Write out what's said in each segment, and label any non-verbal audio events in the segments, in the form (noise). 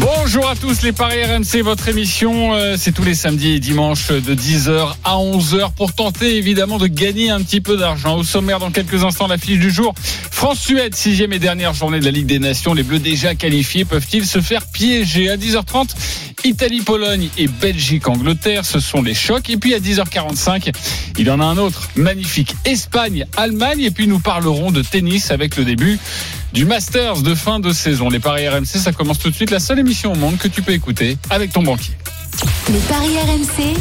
Bonjour à tous les Paris RMC, votre émission, euh, c'est tous les samedis et dimanches de 10h à 11h pour tenter évidemment de gagner un petit peu d'argent. Au sommaire dans quelques instants, la fiche du jour. France-Suède, sixième et dernière journée de la Ligue des Nations. Les Bleus déjà qualifiés peuvent-ils se faire piéger? À 10h30 Italie-Pologne et Belgique-Angleterre, ce sont les chocs. Et puis à 10h45, il y en a un autre magnifique. Espagne-Allemagne. Et puis nous parlerons de tennis avec le début du Masters de fin de saison. Les paris RMC, ça commence tout de suite. La seule émission au monde que tu peux écouter avec ton banquier. Les paris RMC,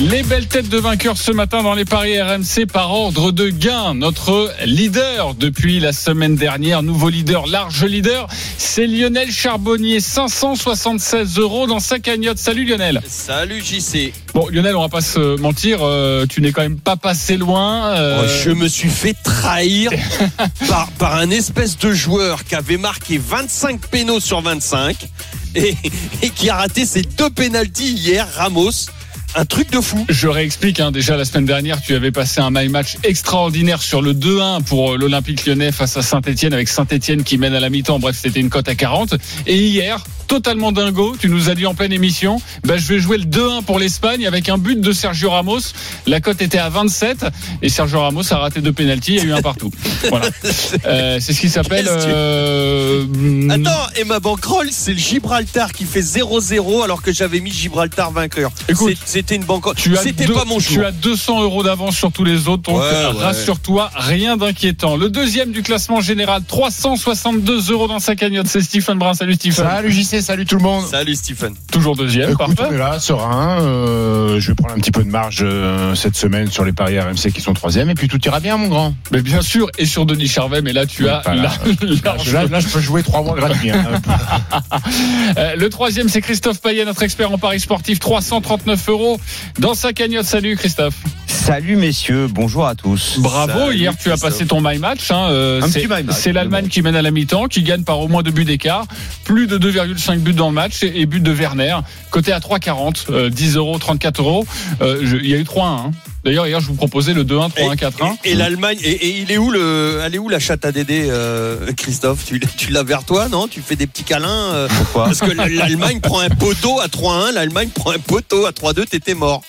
Les belles têtes de vainqueurs ce matin dans les paris RMC par ordre de gain. Notre leader depuis la semaine dernière, nouveau leader, large leader, c'est Lionel Charbonnier. 576 euros dans sa cagnotte. Salut Lionel. Salut JC. Bon Lionel, on va pas se mentir, euh, tu n'es quand même pas passé loin. euh, Oh, Je me suis fait trahir (laughs) par, par un espèce de joueur qui avait marqué 25 pénaux sur 25 et, et qui a raté ses deux pénalties hier, Ramos. Un truc de fou. Je réexplique, hein, déjà la semaine dernière, tu avais passé un my match extraordinaire sur le 2-1 pour euh, l'Olympique lyonnais face à Saint-Etienne, avec Saint-Etienne qui mène à la mi-temps. Bref, c'était une cote à 40. Et hier, totalement dingo, tu nous as dit en pleine émission, bah, je vais jouer le 2-1 pour l'Espagne avec un but de Sergio Ramos. La cote était à 27 et Sergio Ramos a raté deux pénalties, il y a eu un partout. (laughs) Voilà. Euh, c'est ce qui s'appelle... Euh, Attends, et ma banquerolle, c'est le Gibraltar qui fait 0-0 alors que j'avais mis Gibraltar vainqueur. Écoute, C'est- C'était une banquerolle. Tu as C'était deux- pas mon Tu choix. as 200 euros d'avance sur tous les autres, donc Ouais, ouais. rassure-toi, rien d'inquiétant. Le deuxième du classement général, 362 euros dans sa cagnotte, c'est Stephen Brun. Salut Stephen. Salut JC, salut tout le monde. Salut Stephen. Toujours deuxième, Écoute, on parfait. est là, serein. euh, je vais prendre un petit peu de marge euh, cette semaine sur les paris RMC qui sont troisième. Et puis tout ira bien, mon grand. Mais bien sûr, et sur Denis Charvet, mais là tu as Là, je- là, là, je peux jouer trois mois gratuits. hein. (laughs) Euh, Le troisième, c'est Christophe Payet, notre expert en paris sportif, 339 euros dans sa cagnotte. Salut Christophe. Salut messieurs, bonjour à tous. Bravo, Salut, hier tu as passé ton my match. hein, euh, Un c'est petit my match, c'est l'Allemagne qui mène à la mi-temps, qui gagne par au moins deux buts d'écart, plus de 2,5 buts dans le match et, et but de Werner, côté à 3,40, euh, 10 euros, 34 euros. Euh, Il y a eu 3-1. hein. D'ailleurs hier je vous proposais le 2-1, 3-1, 4-1. Et, et l'Allemagne, et, et il est où le, elle est où la chatte à Dédé, euh, Christophe? Tu, tu l'as vers toi, non? Tu fais des petits câlins euh, Pourquoi? Parce que la- l'Allemagne prend un poteau à 3-1, l'Allemagne prend un poteau à 3-2, t'étais mort.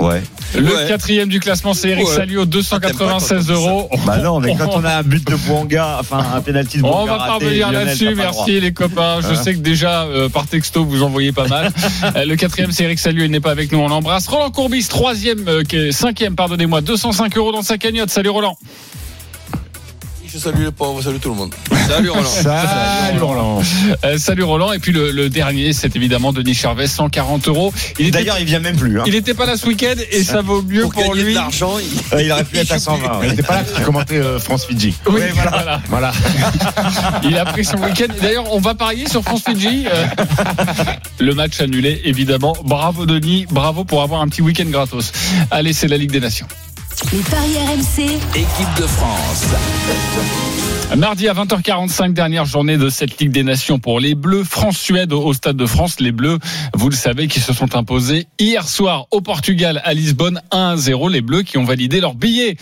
Ouais. Le Ouais. quatrième du classement c'est Eric Ouais. Salio, 296 Ah, t'aimes pas euros. Bah non, mais quand (laughs) on a un but de Bouanga, enfin un penalty de Bouanga On va pas revenir là-dessus, merci les copains. Je Hein sais que déjà euh, par texto vous envoyez pas mal. (laughs) Euh, le quatrième c'est Eric Salut, il n'est pas avec nous, on l'embrasse. Roland Courbis, troisième, euh, cinquième, pardonnez-moi, 205 euros dans sa cagnotte. Salut Roland. Je salue les pauvres, salut tout le monde. Salut Roland. Salut Roland. Euh, salut Roland. Et puis le, le dernier, c'est évidemment Denis Charvet, 140 euros. Il était, D'ailleurs, il vient même plus. Hein. il était pas là ce week-end et ça vaut mieux Pour, pour, de lui. l'argent, il- Euh, Il aurait pu être à 120. Il n'était pas là qui commentait euh, France-Fidji. Oui, Ouais, voilà. Voilà. (laughs) Il a pris son week-end. D'ailleurs, on va parier sur France Fidji. Euh, (laughs) Le match annulé, évidemment. Bravo Denis, bravo pour avoir un petit week-end gratos. Allez, c'est la Ligue des Nations. Les paris RMC. Équipe de France. Mardi à 20h45, dernière journée de cette Ligue des Nations pour les Bleus. France-Suède au Stade de France. Les Bleus, vous le savez, qui se sont imposés hier soir au Portugal à Lisbonne 1-0. Les Bleus qui ont validé leur billet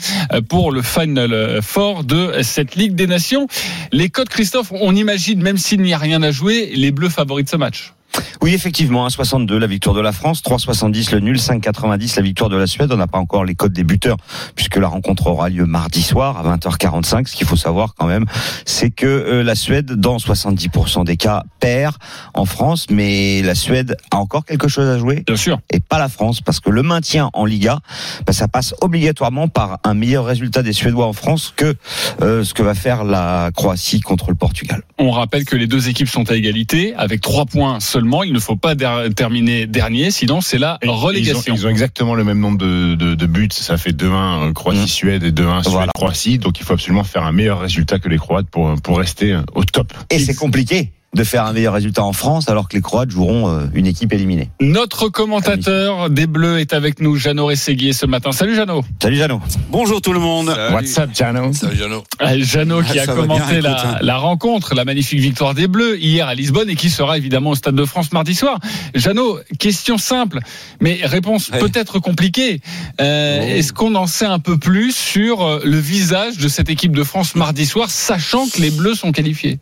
pour le Final Four de cette Ligue des Nations. Les codes, Christophe, on imagine, même s'il n'y a rien à jouer, les Bleus favoris de ce match. Oui, effectivement, 1,62 la victoire de la France, 3,70 le nul, 5,90 la victoire de la Suède. On n'a pas encore les codes des buteurs puisque la rencontre aura lieu mardi soir à 20h45. Ce qu'il faut savoir quand même, c'est que euh, la Suède, dans 70% des cas, perd en France, mais la Suède a encore quelque chose à jouer Bien sûr. et pas la France parce que le maintien en Liga, bah, ça passe obligatoirement par un meilleur résultat des Suédois en France que euh, ce que va faire la Croatie contre le Portugal. On rappelle que les deux équipes sont à égalité avec trois points seulement. Il ne faut pas der- terminer dernier, sinon c'est la Et Ils ont, relégation. ils ont exactement le même nombre de, de- de buts. Ça fait 2-1 euh, Croatie-Suède et 2-1 Voilà. Suède-Croatie. Donc il faut absolument faire un meilleur résultat que les Croates pour, pour rester euh, au top. Et c'est compliqué de faire un meilleur résultat en France alors que les Croates joueront euh, une équipe éliminée. Notre commentateur des Bleus est avec nous, Jeannot Rességuier, ce matin. Salut Jeannot. Salut Jeannot. Bonjour tout le monde. What's up, Jano? Salut Jeannot. Euh, Jeannot qui a commenté bien, la, écoute, hein. la rencontre, la magnifique victoire des Bleus hier à Lisbonne et qui sera évidemment au Stade de France mardi soir. Jeannot, question simple, mais réponse peut-être compliquée. Euh, Oh. Est-ce qu'on en sait un peu plus sur euh, le visage de cette équipe de France mardi soir, sachant que les Bleus sont qualifiés?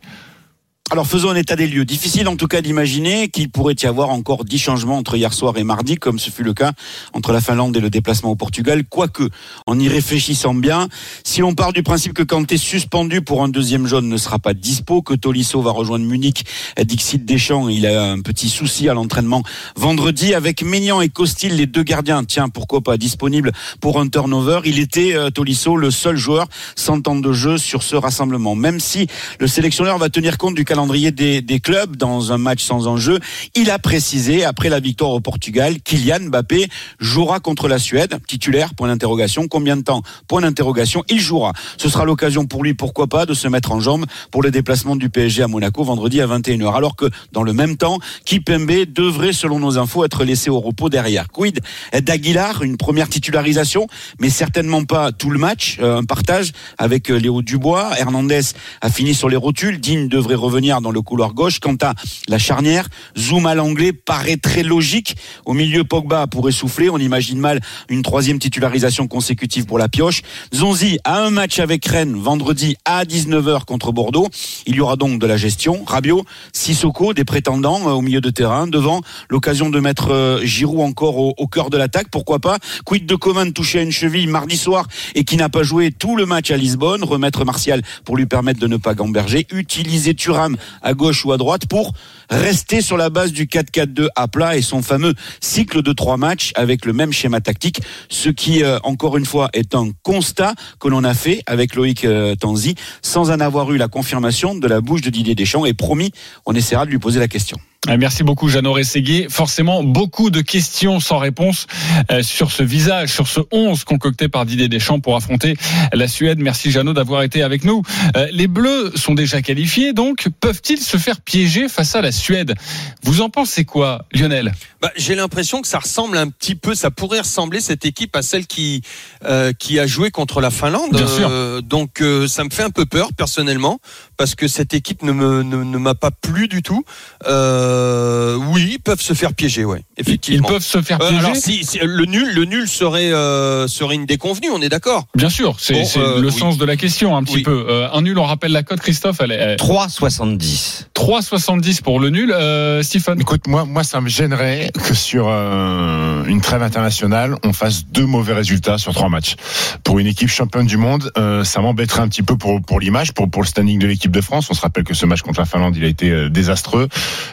Alors faisons un état des lieux. Difficile en tout cas d'imaginer qu'il pourrait y avoir encore dix changements entre hier soir et mardi, comme ce fut le cas entre la Finlande et le déplacement au Portugal. Quoique, en y réfléchissant bien, si l'on part du principe que Kanté suspendu pour un deuxième jaune ne sera pas dispo, que Tolisso va rejoindre Munich, Dixit Deschamps, il a un petit souci à l'entraînement vendredi avec Maignan et Costil, les deux gardiens. Tiens, pourquoi pas disponible pour un turnover. Il était euh, Tolisso le seul joueur sans temps de jeu sur ce rassemblement. Même si le sélectionneur va tenir compte du calendrier des, clubs dans un match sans enjeu, il a précisé après la victoire au Portugal, Kylian Mbappé jouera contre la Suède, titulaire point d'interrogation. Combien de temps Point d'interrogation. Il jouera. Ce sera l'occasion pour lui, pourquoi pas, de se mettre en jambe pour le déplacement du PSG à Monaco vendredi à 21h. Alors que dans le même temps, Kipembe devrait, selon nos infos, être laissé au repos derrière. Quid d'Aguilar, une première titularisation, mais certainement pas tout le match. Euh, un partage avec euh, Léo Dubois. Hernandez a fini sur les rotules. Digne devrait revenir dans le couloir gauche. Quant à la charnière, Zoom à l'anglais paraît très logique. Au milieu, Pogba pourrait souffler. On imagine mal une troisième titularisation consécutive pour la pioche. Zonzi a un match avec Rennes vendredi à 19h contre Bordeaux. Il y aura donc de la gestion. Rabiot, Sissoko, des prétendants euh, au milieu de terrain. Devant, l'occasion de mettre euh, Giroud encore au, cœur de l'attaque. Pourquoi pas? Quid de Coman touché à une cheville mardi soir et qui n'a pas joué tout le match à Lisbonne? Remettre Martial pour lui permettre de ne pas gamberger. Utiliser Thuram à gauche ou à droite pour rester sur la base du 4-4-2 à plat et son fameux cycle de trois matchs avec le même schéma tactique. Ce qui, euh, encore une fois, est un constat que l'on a fait avec Loïc euh, Tanzi sans en avoir eu la confirmation de la bouche de Didier Deschamps et promis, on essaiera de lui poser la question. Ah, Merci beaucoup, Jeannot Rességuier. Forcément, beaucoup de questions sans réponse euh, sur ce visage, sur ce 11 concocté par Didier Deschamps pour affronter la Suède. Merci, Jeannot, d'avoir été avec nous. Euh, les Bleus sont déjà qualifiés, donc peuvent-ils se faire piéger face à la Suède Vous en pensez quoi, Lionel Bah, j'ai l'impression que ça ressemble un petit peu, ça pourrait ressembler cette équipe à celle qui euh, qui a joué contre la Finlande. Bien sûr. Euh, donc euh, ça me fait un peu peur personnellement parce que cette équipe ne me ne, ne m'a pas plu du tout. Euh, oui, ils peuvent se faire piéger, ouais, Ils effectivement. peuvent se faire Euh, piéger alors si, si- le nul le nul serait euh, serait une déconvenue, on est d'accord. Bien sûr, c'est Bon, euh, le oui. sens de la question un petit Oui. peu. Euh, un nul, on rappelle la cote, Christophe, elle est 3,70. 3,70 pour le nul. Euh, Stephen Écoute, moi, moi, ça me gênerait que sur euh, une trêve internationale, on fasse deux mauvais résultats sur trois matchs. Pour une équipe championne du monde, euh, ça m'embêterait un petit peu pour, pour l'image, pour, pour le standing de l'équipe de France. On se rappelle que ce match contre la Finlande, il a été euh, désastreux.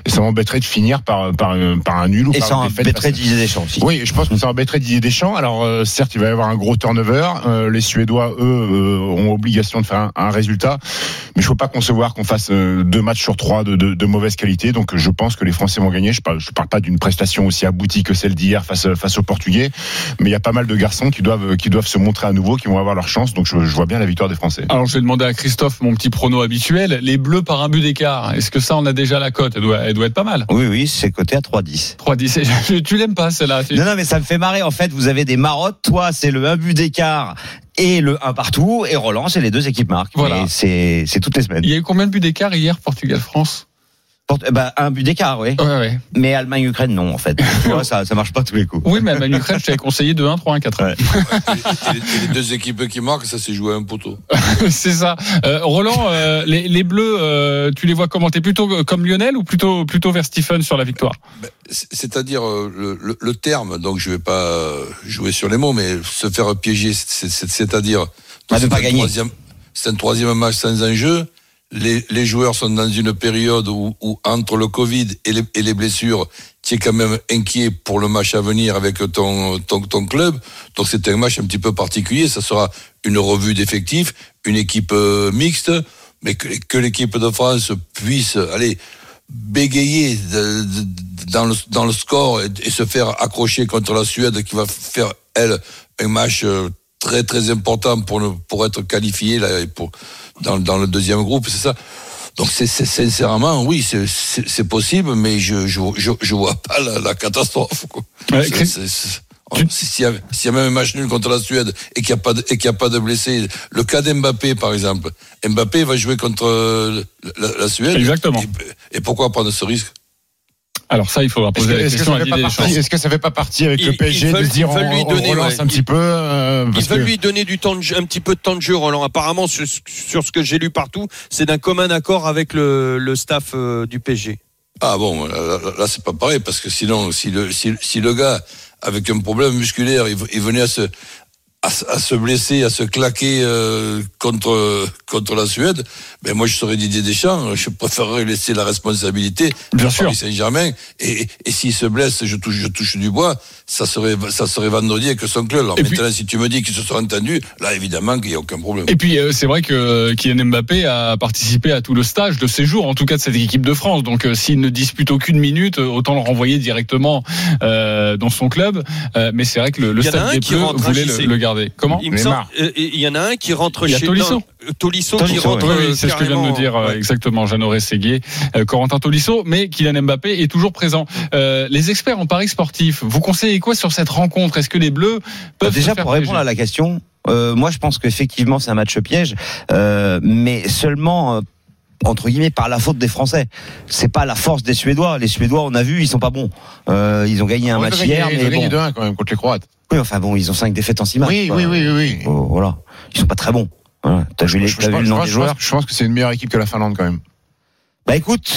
Et ça m'embêterait de finir par, par, euh, par un nul ou Et par ça embêterait Didier Deschamps aussi. Oui, je pense que ça embêterait Didier Deschamps. Alors euh, certes, il va y avoir un gros turnover. Euh, les Suédois, eux, euh, ont obligation de faire un, un résultat. Mais je ne faut pas concevoir qu'on fasse euh, deux matchs sur trois de, de, de mauvaise qualité. Donc je pense que les Français vont gagner. Je parle, je parle pas d'une prestation aussi aboutie que celle d'hier face, face aux Portugais. Mais il y a pas mal de garçons qui doivent, qui doivent se montrer à nouveau, qui vont avoir leur chance. Donc je, je vois bien la victoire des Français. Alors je vais demander à Christophe mon petit prono habituel. Les Bleus par un but d'écart. Est-ce que ça on a déjà la cote? Elle doit, elle doit être pas mal. Oui, oui, c'est coté à 3,10. 3,10. Tu l'aimes pas celle-là Non, non, mais ça me fait marrer. En fait, vous avez des marottes. Toi, c'est le 1 but d'écart et le 1 partout. Et Roland, c'est les deux équipes marquent. Voilà. C'est, toutes les semaines. Il y a eu combien de buts d'écart hier Portugal-France? Bah, un but d'écart, oui. Ouais, ouais. Mais Allemagne-Ukraine, non, en fait. (laughs) tu vois, ça, ça marche pas tous les coups. Oui, mais à Manu Ukraine, je t'avais conseillé 2-1, 3-1, 4-1. Ouais. (laughs) Et les, et les deux équipes qui marquent, ça s'est joué à un poteau. (laughs) C'est ça. Euh, Roland, euh, les, les Bleus, euh, tu les vois comment T'es plutôt comme Lionel ou plutôt plutôt vers Stephen sur la victoire? Ben, c'est- C'est-à-dire euh, le, le- le terme, donc je vais pas euh, jouer sur les mots, mais se faire piéger, c'est- c'est- c'est-à-dire de c'est pas un gagner. troisième- C'est un troisième match sans enjeu. Les, joueurs sont dans une période où, entre le Covid et les, blessures, tu es quand même inquiet pour le match à venir avec ton, club. Donc c'est un match un petit peu particulier. Ça sera une revue d'effectifs, une équipe euh, mixte, mais que, l'équipe de France puisse aller bégayer dans, le, score et, et se faire accrocher contre la Suède qui va faire, elle, un match euh, très très important pour, ne- pour être qualifié là, et pour, dans, dans le deuxième groupe. C'est ça. Donc c'est sincèrement, oui, c'est- possible, mais je je, je, je vois pas la, la catastrophe. Ouais, S'il y, a- s'il y a même un match nul contre la Suède et qu'il n'y a pas de, et y a pas de blessés, le cas d'Mbappé par exemple, Mbappé va jouer contre euh, la, la Suède. Exactement. Et, et pourquoi prendre ce risque? Alors ça, il faudra poser que, la est-ce que question ça à fait pas Didier partie, Deschamps. est-ce que ça fait pas partie avec Ils- le PSG ils veulent- de se dire on, lui on donner, relance ouais. un petit peu euh, Ils veulent que- lui donner du temps de jeu, un petit peu de temps de jeu, Roland. Apparemment, sur, sur ce que j'ai lu partout, c'est d'un commun accord avec le, le staff euh, du PSG. Ah bon, là, là, là, c'est pas pareil parce que sinon, si le si, si le gars avec un problème musculaire, il, il venait à se à, se- à se blesser, à se claquer euh, contre contre la Suède, ben moi je serais Didier Deschamps, je préférerais laisser la responsabilité Bien à sûr. Paris Saint-Germain et, et s'il se blesse, je touche je touche du bois, ça serait ça serait vendredi avec son club. Alors Et puis- maintenant, si tu me dis qu'ils se sont entendus, là évidemment qu'il y a aucun problème. Et puis euh, c'est vrai que Kylian Mbappé a participé à tout le stage de séjour, en tout cas de cette équipe de France. Donc euh, s'il ne dispute aucune minute, euh, autant le renvoyer directement euh, dans son club. Euh, mais c'est vrai que le, le stade des Bleus hein, voulait le garder. Comment Il me Neymar. semble, euh, il y en a un qui rentre Il y a chez Tolisso. non, Tolisso, qui Tolisso, rentre. Oui, oui, euh, c'est ce que vient de carrément, dire euh, ouais. exactement Jeannot Séguier, Corentin Tolisso, mais Kylian Mbappé est toujours présent. Euh, les experts en paris sportif, vous conseillez quoi sur cette rencontre? Est-ce que les Bleus peuvent Bah, Déjà, se faire pour répondre à la question, euh, moi je pense qu'effectivement c'est un match piège, euh, mais seulement. euh, entre guillemets par la faute des Français. C'est pas la force des Suédois. Les Suédois, on a vu, ils sont pas bons. Euh, ils ont gagné un match hier, ils ont mais gagné bon. 2-1 quand même contre les Croates. Oui, enfin bon, ils ont cinq défaites en six matchs. Oui, oui, oui, oui, oui. Oh, voilà, ils sont pas très bons. Voilà. T'as vu, les, Je, t'as vu pense- le nom des pense- joueurs je pense que c'est une meilleure équipe que la Finlande quand même. Bah écoute,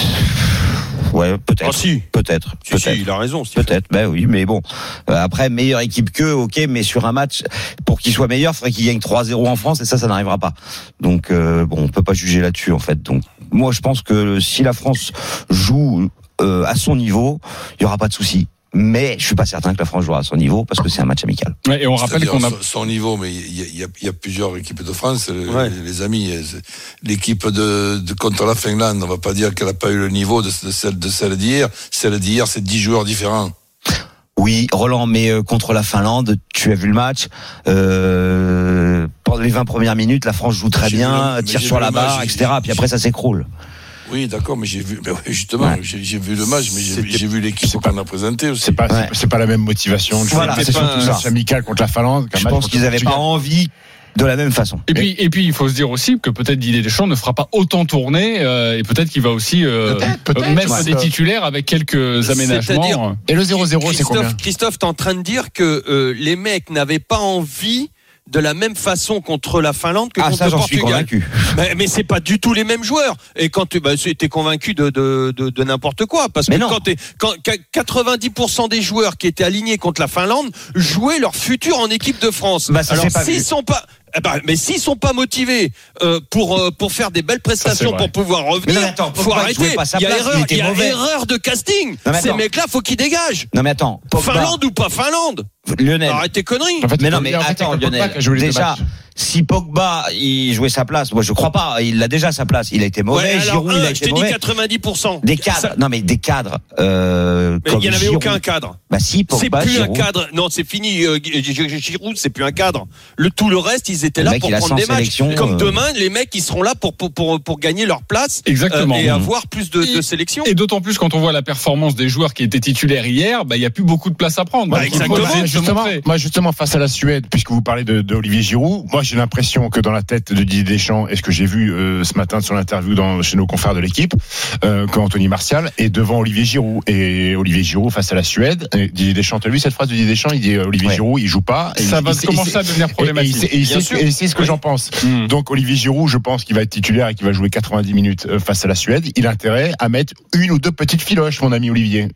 ouais, peut-être, Ah si, peut-être, si, si, peut-être. il a raison. Peut-être, ben oui, mais bon. Euh, après, meilleure équipe qu'eux, ok, mais sur un match, pour qu'il soit meilleur, il faudrait qu'il gagne 3-0 en France, et ça, ça n'arrivera pas. Donc, euh, bon, on peut pas juger là-dessus, en fait. Donc, moi, je pense que si la France joue euh, à son niveau, il y aura pas de souci. Mais je suis pas certain que la France jouera à son niveau parce que c'est un match amical. Ouais, Et on rappelle qu'on a son, niveau, mais il y a, il y a- il y a plusieurs équipes de France, les, Ouais. les amis. euh, L'équipe de, de contre la Finlande, on va pas dire qu'elle a pas eu le niveau de, de celle de celle d'hier. Celle d'hier, c'est 10 joueurs différents. Oui, Roland, mais euh, contre la Finlande, tu as vu le match. Euh, pendant les 20 premières minutes, la France joue très bien, tire sur la barre, etc. Puis après, ça s'écroule. Oui, d'accord, mais j'ai vu, mais oui, justement, Ouais. j'ai vu le match, mais j'ai vu l'équipe qu'on a présentée aussi. C'est pas, Ouais. c'est- pas la même motivation. Voilà, c'est surtout pas- un match amical contre la Finlande. Je pense qu'ils n'avaient pas envie de la même façon. Et puis, et puis, il faut se dire aussi que peut-être Didier Deschamps ne fera pas autant tourner euh, et peut-être qu'il va aussi euh, euh, mettre ouais. des titulaires avec quelques aménagements. C'est-à-dire- Et le 0-0, c'est combien Christophe, Christophe, t'es en train de dire que euh, les mecs n'avaient pas envie de la même façon contre la Finlande que Ah, contre ça, le suis Portugal. convaincu. Mais, mais c'est pas du tout les mêmes joueurs. Et quand tu bah, es convaincu de, de, de, de n'importe quoi, parce Mais que non. quand, t'es- quand qu- 90% des joueurs qui étaient alignés contre la Finlande jouaient leur futur en équipe de France. Bah, ça Alors s'ils sont pas eh ben, mais s'ils sont pas motivés euh, pour euh, pour faire des belles prestations pour pouvoir revenir, non, attends, faut arrêter. jouait pas sa Il y a place, erreur, il y a erreur de casting. Non, Ces mecs-là, faut qu'ils dégagent. Non mais attends, Pogba, Finlande ou pas Finlande Lionel. Arrête tes conneries. En fait, Mais non, mais attends, c'est Pogba Lionel. Déjà, si Pogba il jouait sa place, moi je crois pas. Il a déjà sa place. Il a été mauvais. Ouais, alors, Giroud, un, il a je été t'ai dit mauvais. 90%. Des cadres. Ça- Non mais des cadres. Euh, mais il n'y en avait Giroud. aucun cadre. Bah si, C'est Pogba, plus un Giroud. cadre. Non, c'est fini. Euh, Giroud, c'est plus un cadre. Le tout le reste, ils étaient Le là mec, pour prendre 100 des matchs. Comme euh. demain, les mecs, ils seront là pour pour pour, pour gagner leur place Exactement. euh, et avoir plus de, de Et- d'autant plus quand on voit la performance des joueurs qui étaient titulaires hier, bah, il n'y a plus beaucoup de place à prendre. Bah, faut exactement. De justement, moi justement face à la Suède, puisque vous parlez de, de Olivier Giroud, moi j'ai l'impression que dans la tête de Didier Deschamps, et ce que j'ai vu euh, ce matin sur l'interview dans, chez nos confrères de l'équipe, euh, que Anthony Martial est devant Olivier Giroud et Olivier Giroud face à la Suède. Et Didier Deschamps, t'as vu cette phrase de Didier Deschamps? Il dit euh, Olivier Ouais. Giroud, il joue pas. Et Ça il- va il- commencer il- à devenir problématique. Et, sait ce que Oui. j'en pense. Hmm. Donc Olivier Giroud, je pense qu'il va être titulaire et qu'il va jouer 90 minutes euh, face à la Suède. Il a intérêt à mettre une ou deux petites filoches, mon ami Olivier.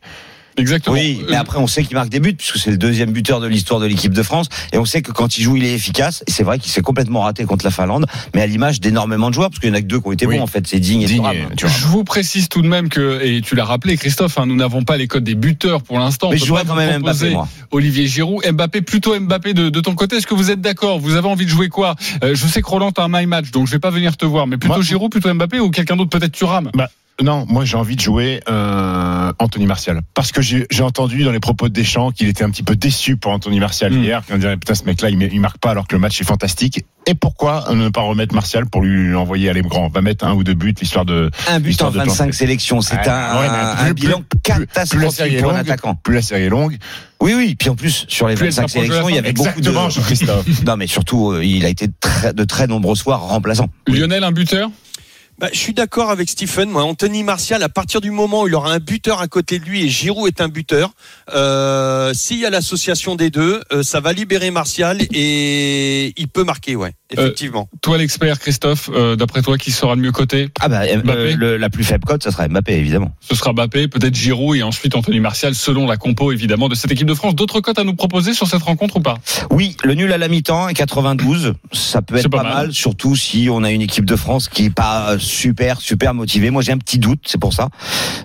Exactement. Oui, mais après on sait qu'il marque des buts puisque c'est le deuxième buteur de l'histoire de l'équipe de France et on sait que quand il joue il est efficace. Et c'est vrai qu'il s'est complètement raté contre la Finlande, mais à l'image d'énormément de joueurs parce qu'il y en a que deux qui ont été Oui. bons en fait, c'est Digne et Digne Thuram. et- tu vois. Je vous précise tout de même que, et tu l'as rappelé, Christophe, hein, nous n'avons pas les codes des buteurs pour l'instant. Mais je pas quand vous même proposer Mbappé moi. Olivier Giroud, Mbappé, plutôt Mbappé de, de ton côté. Est-ce que vous êtes d'accord? Vous avez envie de jouer quoi? Euh, Je sais que Roland a un my match, donc je vais pas venir te voir, mais plutôt Moi- Giroud, plutôt Mbappé ou quelqu'un d'autre, peut-être Thuram? Non, moi j'ai envie de jouer euh, Anthony Martial parce que j'ai entendu dans les propos de Deschamps qu'il était un petit peu déçu pour Anthony Martial Mm. hier, qu'on dirait putain ce mec-là il, marque pas alors que le match est fantastique. Et pourquoi ne pas remettre Martial pour lui envoyer aller grand Va mettre un ou deux buts l'histoire de Un but en Histoire de 25 planter. sélections, c'est Ouais, un, ouais, un plus- bilan plus- plus la catastrophique série est pour un longue, attaquant. plus la série est longue. Oui, oui. Puis en plus, sur les Plus elle 25 s'approche de la sélections, il y avait beaucoup Exactement, de. Jean-Christophe. (laughs) Non, mais surtout, euh, il a été très- de très nombreux soirs remplaçant. Lionel, un buteur? Bah, je suis d'accord avec Stephen. Moi, Anthony Martial, à partir du moment où il aura un buteur à côté de lui et Giroud est un buteur, euh, s'il y a l'association des deux, euh, ça va libérer Martial et il peut marquer, ouais, effectivement. Toi, l'expert, Christophe, euh, d'après toi, qui sera le mieux coté? Ah bah, euh, le- la plus faible cote, ça serait Mbappé, évidemment. Ce sera Mbappé, peut-être Giroud et ensuite Anthony Martial, selon la compo évidemment de cette équipe de France. D'autres cotes à nous proposer sur cette rencontre ou pas? Oui, le nul à la mi-temps et 92, ça peut être pas pas, mal. mal. surtout si on a une équipe de France qui est pas super super motivée. Moi, j'ai un petit doute, c'est pour ça.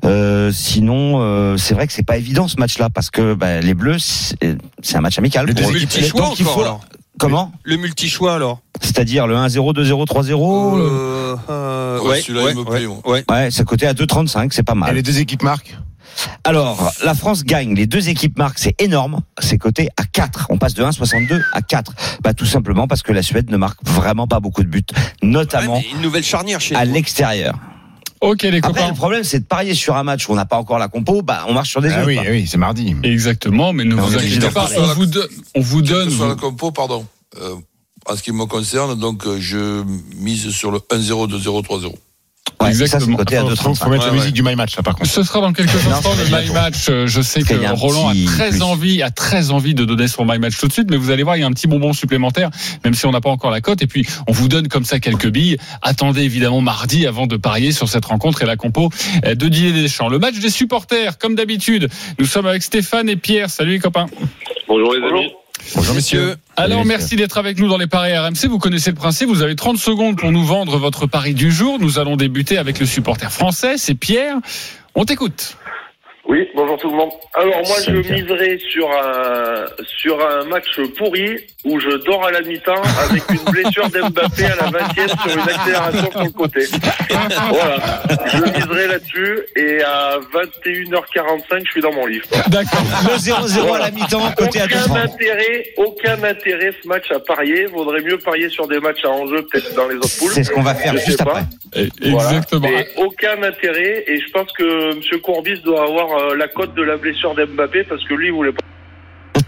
Euh, sinon, euh, c'est vrai que c'est pas évident ce match-là parce que bah, les Bleus, c'est un match amical. Équipes multi-choix Donc, il encore, faut- alors. Comment Le multi-choix alors C'est-à-dire le 1-0, 2-0, 3-0. Euh, euh, Ouais, ouais, celui-là, ouais, il me ouais, ouais. Ouais, c'est coté à 2,35, c'est pas Et mal. les deux équipes marquent. Alors, la France gagne, les deux équipes marquent, c'est énorme, c'est coté à 4. On passe de 1,62 à 4. Bah, tout simplement parce que la Suède ne marque vraiment pas beaucoup de buts, notamment Ouais, une nouvelle charnière chez à l'extérieur. Ok les Après, copains. le problème, c'est de parier sur un match où on n'a pas encore la compo, bah, on marche sur des Ah œufs. oui, c'est mardi. Exactement, mais ne Non, vous inquiétez pas, on vous, donne- on vous donne. soit la compo, pardon. Euh, en ce qui me concerne, donc euh, je mise sur le 1-0, 2-0, 3-0. Ouais, Exactement. à Faut, faut, 2,35. faut mettre Ouais, la ouais. musique du My Match là par contre. Ce sera dans quelques instants le My. Match. Euh, Je sais que Roland a très plus. envie, a très envie de donner son My Match tout de suite, mais vous allez voir, il y a un petit bonbon supplémentaire, même si on n'a pas encore la cote. Et puis, on vous donne comme ça quelques billes. Attendez évidemment mardi avant de parier sur cette rencontre et la compo euh, de Didier Deschamps. Le match des supporters, comme d'habitude. Nous sommes avec Stéphane et Pierre. Salut les copains. Bonjour les amis. Bonjour messieurs. Alors Salut, merci d'être avec nous dans les paris RMC. Vous connaissez le principe. Vous avez 30 secondes pour nous vendre votre pari du jour. Nous allons débuter avec le supporter français. C'est Pierre. On t'écoute. Oui, bonjour tout le monde. Alors moi je miserai sur un sur un match pourri où je dors à la mi-temps avec une blessure d'Mbappé à la 20e sur une accélération sur le côté. Voilà, je miserai là-dessus et à 21h45 je suis dans mon livre. D'accord. Le 0-0 à la mi-temps, coté à Aucun 2,30. intérêt, aucun intérêt ce match à parier. Vaudrait mieux parier sur des matchs à enjeu peut-être dans les autres poules. C'est ce qu'on va faire Je sais juste pas. après. Voilà. Exactement. Mais aucun intérêt et je pense que M. Courbis doit avoir la cote de la blessure d'Mbappé parce que lui il voulait pas.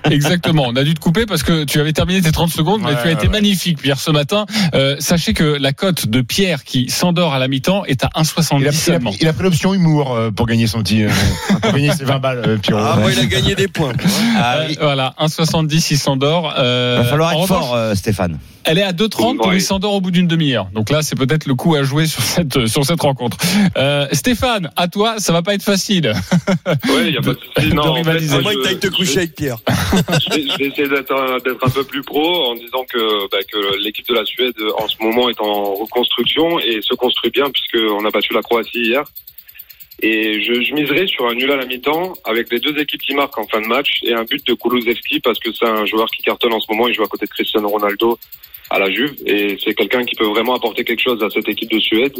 (laughs) Exactement. On a dû te couper parce que tu avais terminé tes 30 secondes, mais Ouais, tu as été ouais. magnifique, Pierre, ce matin. Euh, sachez que la cote de Pierre qui s'endort à la mi-temps est à Il a, 1,70 il a- seulement. il a pris l'option humour euh, pour gagner son petit, euh, (laughs) pour gagner ses 20 balles, euh, Pierrot. Ah, moi, il a gagné des points. (laughs) Ah, oui. voilà, 1,70 il s'endort. Euh, Va falloir en être revanche, fort, euh, Stéphane. Elle est à 2,30 pour Ouais. il s'endort au bout d'une demi-heure. Donc là, c'est peut-être le coup à jouer sur cette sur cette rencontre. Euh, Stéphane, à toi, ça va pas être facile. Oui, il y a pas de souci. de Non, en fait, moi, je- t'ailles te coucher avec Pierre. (laughs) je vais, essayer d'être un, un peu plus pro en disant que, bah, que l'équipe de la Suède en ce moment est en reconstruction et se construit bien puisqu'on a battu la Croatie hier. Et je, je miserai sur un nul à la mi-temps avec les deux équipes qui marquent en fin de match et un but de Kulusevski parce que c'est un joueur qui cartonne en ce moment. Il joue à côté de Cristiano Ronaldo à la Juve et c'est quelqu'un qui peut vraiment apporter quelque chose à cette équipe de Suède.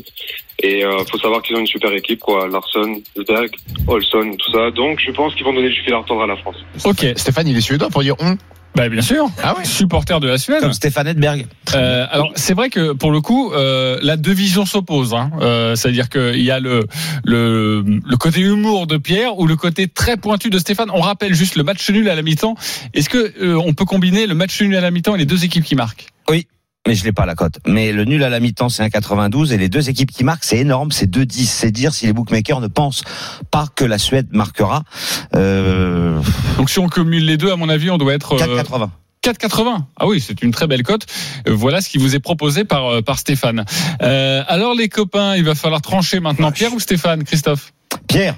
Et euh, faut savoir qu'ils ont une super équipe quoi, Larsson, Berg, Olson, tout ça. Donc je pense qu'ils vont donner du fil à retordre à la France. Ok, Stéphane, il est suédois pour dire on. Bah bien sûr. Ah. Supporter de la Suède. Comme Stéphane Edberg. Euh, alors c'est vrai que pour le coup, euh, la deux visions s'opposent. Hein. Euh, C'est-à-dire qu'il y a le, le le côté humour de Pierre ou le côté très pointu de Stéphane. On rappelle juste le match nul à la mi-temps. Est-ce que euh, on peut combiner le match nul à la mi-temps et les deux équipes qui marquent? Mais je l'ai pas la cote. Mais le nul à la mi-temps, c'est 1,92 et les deux équipes qui marquent, c'est énorme, c'est 2,10. C'est dire si les bookmakers ne pensent pas que la Suède marquera. Euh, Donc si on cumule les deux, à mon avis, on doit être euh, 4,80. 4,80. Ah oui, c'est une très belle cote. Voilà ce qui vous est proposé par euh, par Stéphane. Euh, alors les copains, il va falloir trancher maintenant. Pierre ou Stéphane, Christophe? Pierre,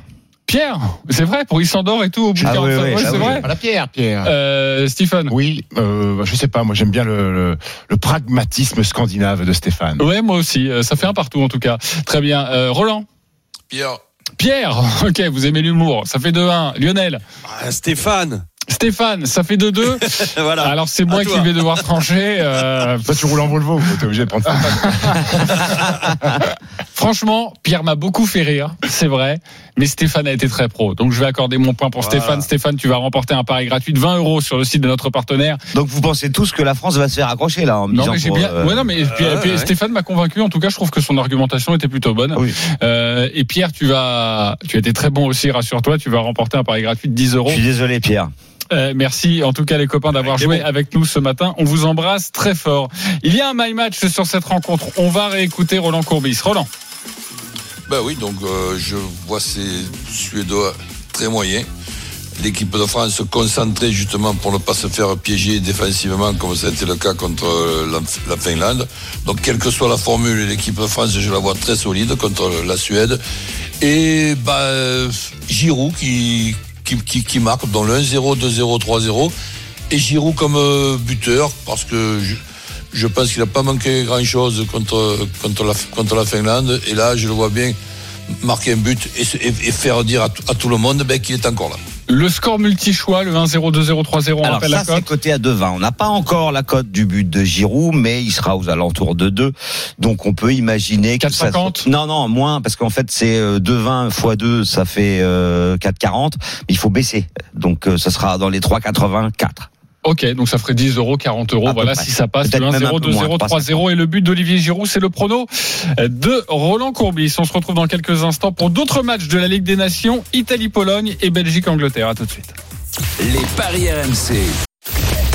Pierre, c'est vrai pour il s'endort et tout au bout de Ah 45 oui, ah c'est oui. vrai. La pierre, Pierre. Euh, Stéphane. Oui, euh, je sais pas, moi j'aime bien le, le, le pragmatisme scandinave de Stéphane. Ouais, moi aussi. Euh, Ça fait un partout en tout cas. Très bien. Euh, Roland. Pierre, Pierre. (laughs) Ok, vous aimez l'humour. Ça fait 2-1. Lionel. Ah, Stéphane. Stéphane, ça fait 2-2. (laughs) voilà. Alors c'est moi qui vais devoir trancher. Euh, (laughs) Toi, tu roules en Volvo, t'es obligé de prendre ça. (laughs) Franchement, Pierre m'a beaucoup fait rire, c'est vrai, mais Stéphane a été très pro. Donc je vais accorder mon point pour Voilà. Stéphane. Stéphane, tu vas remporter un pari gratuit de 20 euros sur le site de notre partenaire. Donc vous pensez tous que la France va se faire accrocher là en me Non, disant mais j'ai pour, bien. euh, Ouais, non, mais puis- ouais, puis ouais. Stéphane m'a convaincu. En tout cas, je trouve que son argumentation était plutôt bonne. Oui. Euh, et Pierre, tu vas, tu as été très bon aussi, rassure-toi. Tu vas remporter un pari gratuit de 10 euros. Je suis désolé Pierre. Euh, merci en tout cas les copains d'avoir joué bon. avec nous ce matin. On vous embrasse très fort. Il y a un my match sur cette rencontre. On va réécouter Roland Courbis. Roland. Ben oui, donc euh, je vois ces Suédois très moyens. L'équipe de France se concentrer justement pour ne pas se faire piéger défensivement comme ça a été le cas contre euh, la, la Finlande. Donc quelle que soit la formule, l'équipe de France, je la vois très solide contre la Suède. Et bah, Giroud qui, qui, marque dans le 1-0, 2-0, 3-0. Et Giroud comme euh, buteur parce que je, pense qu'il n'a pas manqué grand-chose contre, contre, la, contre la Finlande. Et là, je le vois bien marquer un but et, faire dire à, à tout le monde ben, qu'il est encore là. Le score multi-choix, le 1-0, 2-0, 3-0, on Alors rappelle ça la cote. coté à 2,20. On n'a pas encore la cote du but de Giroud, mais il sera aux alentours de 2. Donc on peut imaginer que ça... 4,50? Non, non, moins, parce qu'en fait c'est euh, 2,20 x 2, ça fait euh, 4,40. Mais il faut baisser. Donc euh, ça sera dans les 3,84. Ok, donc ça ferait 10 euros, 40 euros. À Voilà, si ça passe, le Peut-être même un 1-0, peu moins, 2-0, 3-0 et le but d'Olivier Giroud, c'est le prono de Roland Courbis. On se retrouve dans quelques instants pour d'autres matchs de la Ligue des Nations, Italie-Pologne et Belgique-Angleterre. À tout de suite. Les paris RMC.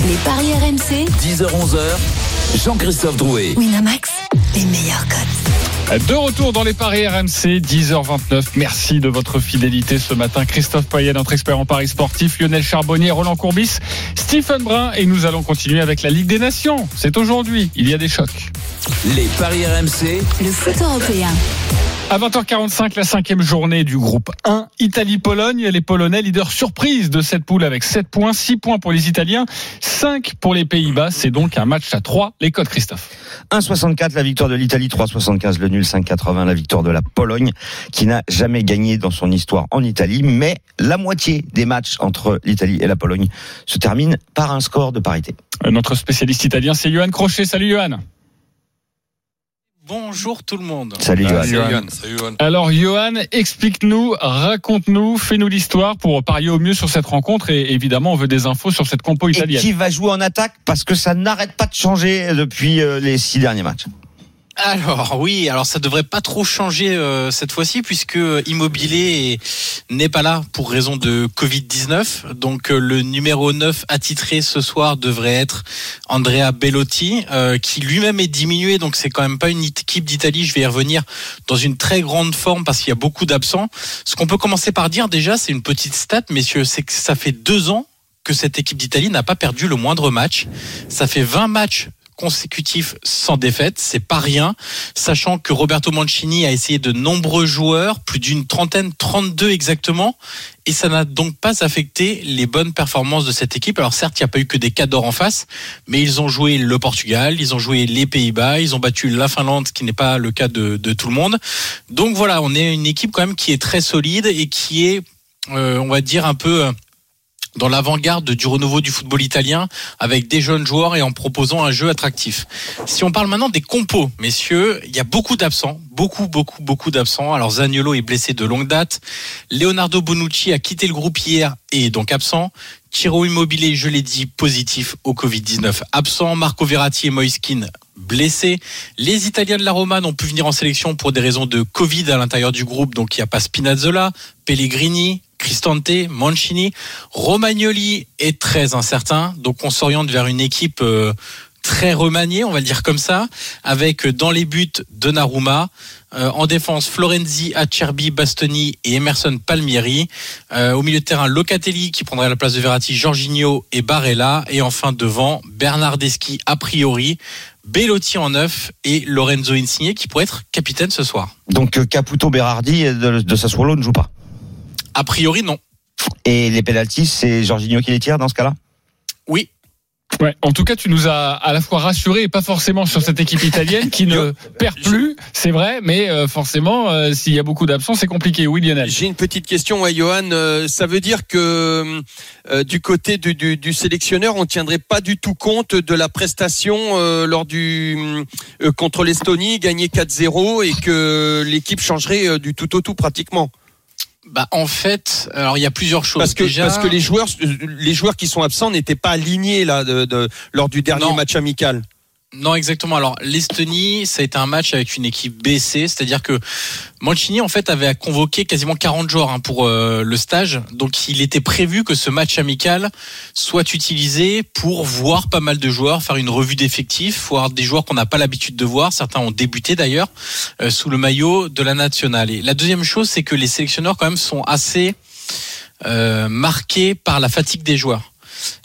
Les paris RMC. 10h-11h. Jean-Christophe Drouet. Winamax, les meilleurs cotes. De retour dans les paris RMC, 10h29. Merci de votre fidélité ce matin. Christophe Payet, notre expert en paris sportif, Lionel Charbonnier, Roland Courbis, Stephen Brun et nous allons continuer avec la Ligue des Nations. C'est aujourd'hui. Il y a des chocs. Les paris RMC. Le foot européen. À 20h45, la cinquième journée du groupe 1, Italie-Pologne. Les Polonais, leaders surprise de cette poule avec 7 points, 6 points pour les Italiens, 5 pour les Pays-Bas. C'est donc un match à 3. Les codes, Christophe. 1,64 la victoire de l'Italie, 3,75 le nul, 5,80 la victoire de la Pologne, qui n'a jamais gagné dans son histoire en Italie, mais la moitié des matchs entre l'Italie et la Pologne se terminent par un score de parité. Notre spécialiste italien, c'est Johan Crochet. Salut Johan. Bonjour tout le monde. Salut Johan. Salut Johan. Salut Johan. Alors Johan, explique-nous, raconte-nous, fais-nous l'histoire pour parier au mieux sur cette rencontre et évidemment on veut des infos sur cette compo Et italienne. qui va jouer en attaque parce que ça n'arrête pas de changer depuis euh, les six derniers matchs. Alors oui, alors ça devrait pas trop changer euh, cette fois-ci puisque Immobilier est- n'est pas là pour raison de Covid-19. Donc euh, le numéro 9 attitré ce soir devrait être Andrea Bellotti euh, qui lui-même est diminué donc c'est quand même pas une équipe d'Italie, je vais y revenir dans une très grande forme parce qu'il y a beaucoup d'absents. Ce qu'on peut commencer par dire déjà, c'est une petite stat messieurs, c'est que ça fait deux ans que cette équipe d'Italie n'a pas perdu le moindre match. Ça fait 20 matchs consécutifs sans défaite, c'est pas rien, sachant que Roberto Mancini a essayé de nombreux joueurs, plus d'une trentaine, 32 exactement, et ça n'a donc pas affecté les bonnes performances de cette équipe. Alors certes, il n'y a pas eu que des cadors en face, mais ils ont joué le Portugal, ils ont joué les Pays-Bas, ils ont battu la Finlande, ce qui n'est pas le cas de, de tout le monde. Donc voilà, on est une équipe quand même qui est très solide et qui est, euh, on va dire, un peu... dans l'avant-garde du renouveau du football italien avec des jeunes joueurs et en proposant un jeu attractif. Si on parle maintenant des compos, messieurs, il y a beaucoup d'absents, beaucoup, beaucoup, beaucoup d'absents. Alors Zaniolo est blessé de longue date. Leonardo Bonucci a quitté le groupe hier et est donc absent. Tiro Immobilier, je l'ai dit, positif au Covid-19, absent. Marco Verratti et Moiskin blessés. Les Italiens de la Roma n'ont pu venir en sélection pour des raisons de Covid à l'intérieur du groupe, donc il n'y a pas Spinazzola, Pellegrini, Cristante, Mancini. Romagnoli est très incertain, donc on s'oriente vers une équipe euh, très remaniée, on va le dire comme ça, avec euh, dans les buts Donnarumma, euh, en défense Florenzi, Acerbi, Bastoni et Emerson Palmieri. Euh, au milieu de terrain, Locatelli qui prendrait la place de Verratti, Jorginho et Barella. Et enfin devant, Bernardeschi a priori, Bellotti en neuf et Lorenzo Insigne qui pourrait être capitaine ce soir. Donc Caputo Berardi de, de Sassuolo ne joue pas. A priori non. Et les pénalties, c'est Jorginho qui les tire dans ce cas-là? Oui. Ouais, en tout cas, tu nous as à la fois rassuré et pas forcément sur cette équipe italienne qui ne perd plus, c'est vrai, mais euh, forcément, euh, s'il y a beaucoup d'absents, c'est compliqué. Oui, Lionel. J'ai une petite question à Johan. Euh, ça veut dire que euh, du côté du, du- du sélectionneur, on tiendrait pas du tout compte de la prestation euh, lors du euh, contre l'Estonie, gagner 4-0 et que l'équipe changerait euh, du tout au tout pratiquement? Bah, en fait, alors il y a plusieurs choses. Parce que Déjà, parce que les joueurs les joueurs qui sont absents n'étaient pas alignés là de, de- lors du dernier Non. match amical. Non, exactement. Alors, l'Estonie, ça a été un match avec une équipe baissée, c'est-à-dire que Mancini, en fait, avait convoqué quasiment 40 joueurs hein, pour euh, le stage. Donc, il était prévu que ce match amical soit utilisé pour voir pas mal de joueurs, faire une revue d'effectifs, voir des joueurs qu'on n'a pas l'habitude de voir. Certains ont débuté d'ailleurs euh, sous le maillot de la nationale. Et la deuxième chose, c'est que les sélectionneurs, quand même, sont assez euh, marqués par la fatigue des joueurs.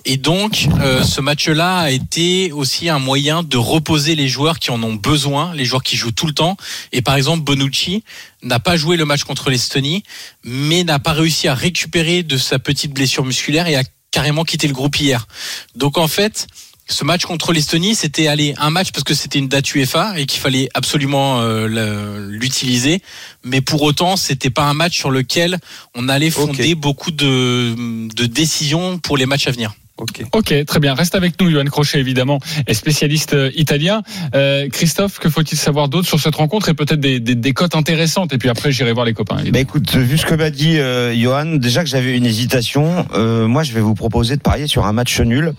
Et donc, euh, ce match-là a été aussi un moyen de reposer les joueurs qui en ont besoin, les joueurs qui jouent tout le temps. Et par exemple, Bonucci n'a pas joué le match contre l'Estonie, mais n'a pas réussi à récupérer de sa petite blessure musculaire et a carrément quitté le groupe hier. Donc en fait, ce match contre l'Estonie, c'était aller un match parce que c'était une date UEFA et qu'il fallait absolument euh, l'utiliser. Mais pour autant, c'était pas un match sur lequel on allait fonder beaucoup de, de décisions pour les matchs à venir. Ok. Ok, très bien. Reste avec nous, Johan Crochet, évidemment, est spécialiste euh, italien. Euh, Christophe, que faut-il savoir d'autre sur cette rencontre et peut-être des, des, des cotes intéressantes? Et puis après, j'irai voir les copains. évidemment. Bah écoute, vu ce que m'a dit euh, Johan, déjà que j'avais une hésitation, euh, moi je vais vous proposer de parier sur un match nul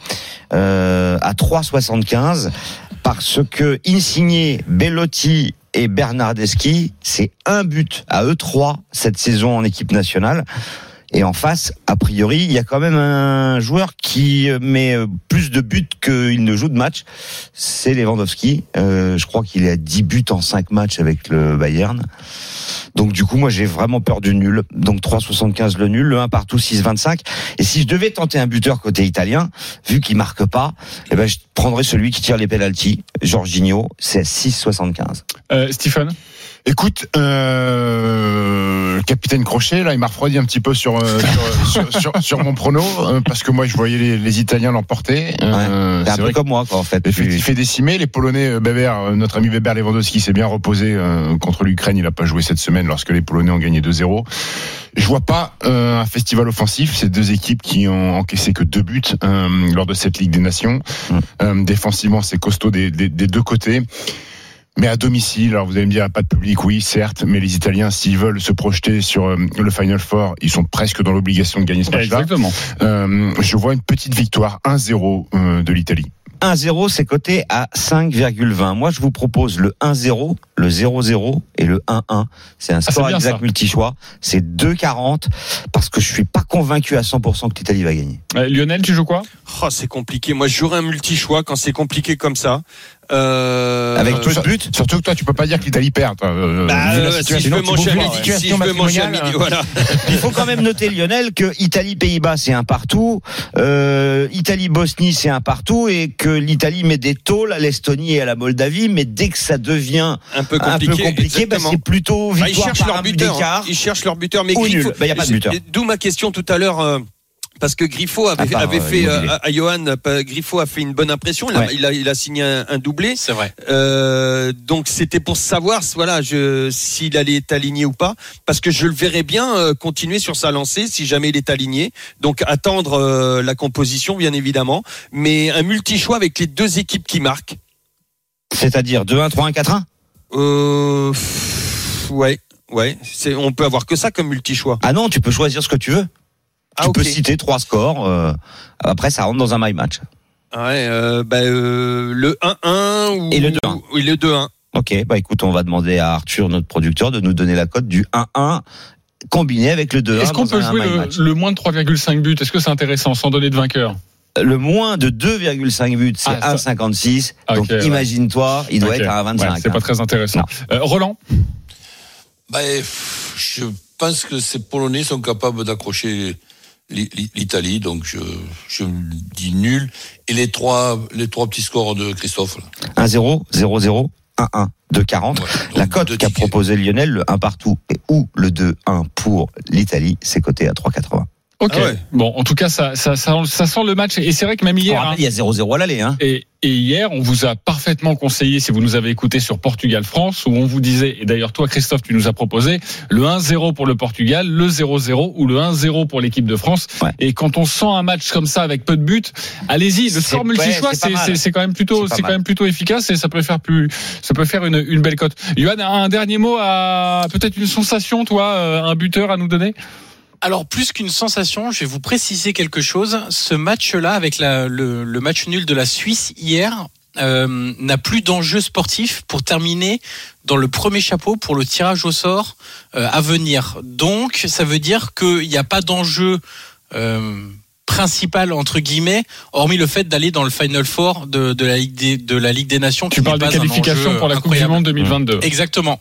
euh, à 3,75 parce que Insigne, Bellotti et Bernardeschi, c'est un but à eux trois cette saison en équipe nationale. Et en face, a priori, il y a quand même un joueur qui euh, met euh, plus de buts qu'il ne joue de match. C'est Lewandowski. Euh, je crois qu'il est à 10 buts en 5 matchs avec le Bayern. Donc du coup, moi j'ai vraiment peur du nul. Donc 3,75 le nul, le 1 partout 6,25. Et si je devais tenter un buteur côté italien, vu qu'il marque pas, eh ben je prendrais celui qui tire les pénalties, Jorginho, c'est à 6,75. Euh, Stephen Écoute, euh, capitaine Crochet, là, il m'a refroidi un petit peu sur euh, (laughs) sur, sur, sur- sur mon prono euh, parce que moi, je voyais les, les Italiens l'emporter. Euh, C'est un peu comme moi, quoi, en fait. Effectif est décimé. Les Polonais, euh, Weber, euh, notre ami Weber Lewandowski s'est bien reposé euh, contre l'Ukraine. Il n'a pas joué cette semaine lorsque les Polonais ont gagné 2-0. Je vois pas euh, un festival offensif. Ces deux équipes qui ont encaissé que deux buts euh, lors de cette Ligue des Nations. Euh, défensivement, c'est costaud des, des- des deux côtés. Mais à domicile, alors vous allez me dire, pas de public, oui, certes, mais les Italiens, s'ils veulent se projeter sur euh, le Final Four, ils sont presque dans l'obligation de gagner ce match-là. Exactement. Euh, je vois une petite victoire 1-0 euh, de l'Italie. 1-0, c'est coté à 5,20. Moi, je vous propose le 1-0, le 0-0 et le 1-1. C'est un Ah, score exact multi-choix. C'est 2,40 parce que je suis pas convaincu à 100% que l'Italie va gagner. Euh, Lionel, tu joues quoi? Oh, c'est compliqué. Moi, je jouerais un multi-choix quand c'est compliqué comme ça. Euh, Avec peu de buts. Surtout que toi, tu peux pas dire que l'Italie perd. euh, Bah, euh, si situation, je veux tu manger peux à voir, midi, ouais. si je veux manger à midi, voilà. Il faut quand même noter Lionel que Italie Pays-Bas c'est un partout, euh, Italie Bosnie c'est un partout et que l'Italie met des tôles à l'Estonie et à la Moldavie, mais dès que ça devient un peu compliqué. bah, c'est plutôt Bah, ils victoire cherchent par leur buteur. hein. Ils cherchent leur buteur, mais Griffo- nul. Bah, a pas de buteur. D'où ma question tout à l'heure. Parce que Griffo avait, À part, avait fait Immobilier. euh, à Johan, euh, Griffo a fait une bonne impression. Il a, il a, il a signé un, un doublé. C'est vrai. Euh, donc c'était pour savoir, voilà, je, s'il allait être aligné ou pas, parce que je le verrais bien euh, continuer sur sa lancée si jamais il est aligné. Donc attendre euh, la composition, bien évidemment, mais un multi-choix avec les deux équipes qui marquent. C'est-à-dire 2-1, 3-1, 4-1 Euh, pff, ouais, ouais, c'est, on peut avoir que ça comme multi-choix. Ah non, tu peux choisir ce que tu veux. Ah, tu peux citer trois scores. euh, après, ça rentre dans un my match. Ouais, euh, bah, euh, le 1-1 ou Et le 2-1. Oui, le 2-1. Ok, bah écoute, on va demander à Arthur, notre producteur, de nous donner la cote du 1-1 combiné avec le 2-1. Est-ce qu'on peut jouer le, moins de 3,5 buts? Est-ce que c'est intéressant sans donner de vainqueur? Le moins de 2,5 buts, c'est Ah, ça- 1,56. Ah, Donc ouais. imagine-toi, il doit être à 25. Ouais, c'est pas hein. très intéressant. Euh, Roland? Bah, je pense que ces Polonais sont capables d'accrocher l'Italie, donc je, je dis nul. Et les trois, les trois petits scores de Christophe. là. 1-0, 0-0, 1-1, 2-40. Ouais, donc La cote qu'a proposé Lionel, le 1 partout et ou le 2-1 pour l'Italie, c'est coté à 3,80. Ok. Ah ouais. Bon, en tout cas, ça, ça, ça, ça sent le match. Et c'est vrai que même hier, rappelle, hein, il y a 0-0 à l'aller. Hein. et, et hier, on vous a parfaitement conseillé, si vous nous avez écouté sur Portugal-France, où on vous disait, et d'ailleurs toi, Christophe, tu nous as proposé le 1-0 pour le Portugal, le 0-0 ou le 1-0 pour l'équipe de France. Ouais. Et quand on sent un match comme ça avec peu de buts, allez-y. Le score ouais, multi-choix, c'est pas c'est quand même plutôt, C'est quand même plutôt efficace et ça peut faire plus, ça peut faire une, une belle cote. Johan, un dernier mot à peut-être une sensation, toi, euh, un buteur à nous donner? Alors plus qu'une sensation, je vais vous préciser quelque chose. Ce match-là, avec la- le, le match nul de la Suisse hier, euh, n'a plus d'enjeu sportif pour terminer dans le premier chapeau pour le tirage au sort euh, à venir. Donc ça veut dire qu'il n'y a pas d'enjeu euh, principal entre guillemets, hormis le fait d'aller dans le Final Four de, de la Ligue des, de la Ligue des Nations. Tu qui parles des qualifications pour la Coupe du. Monde 2022. Exactement.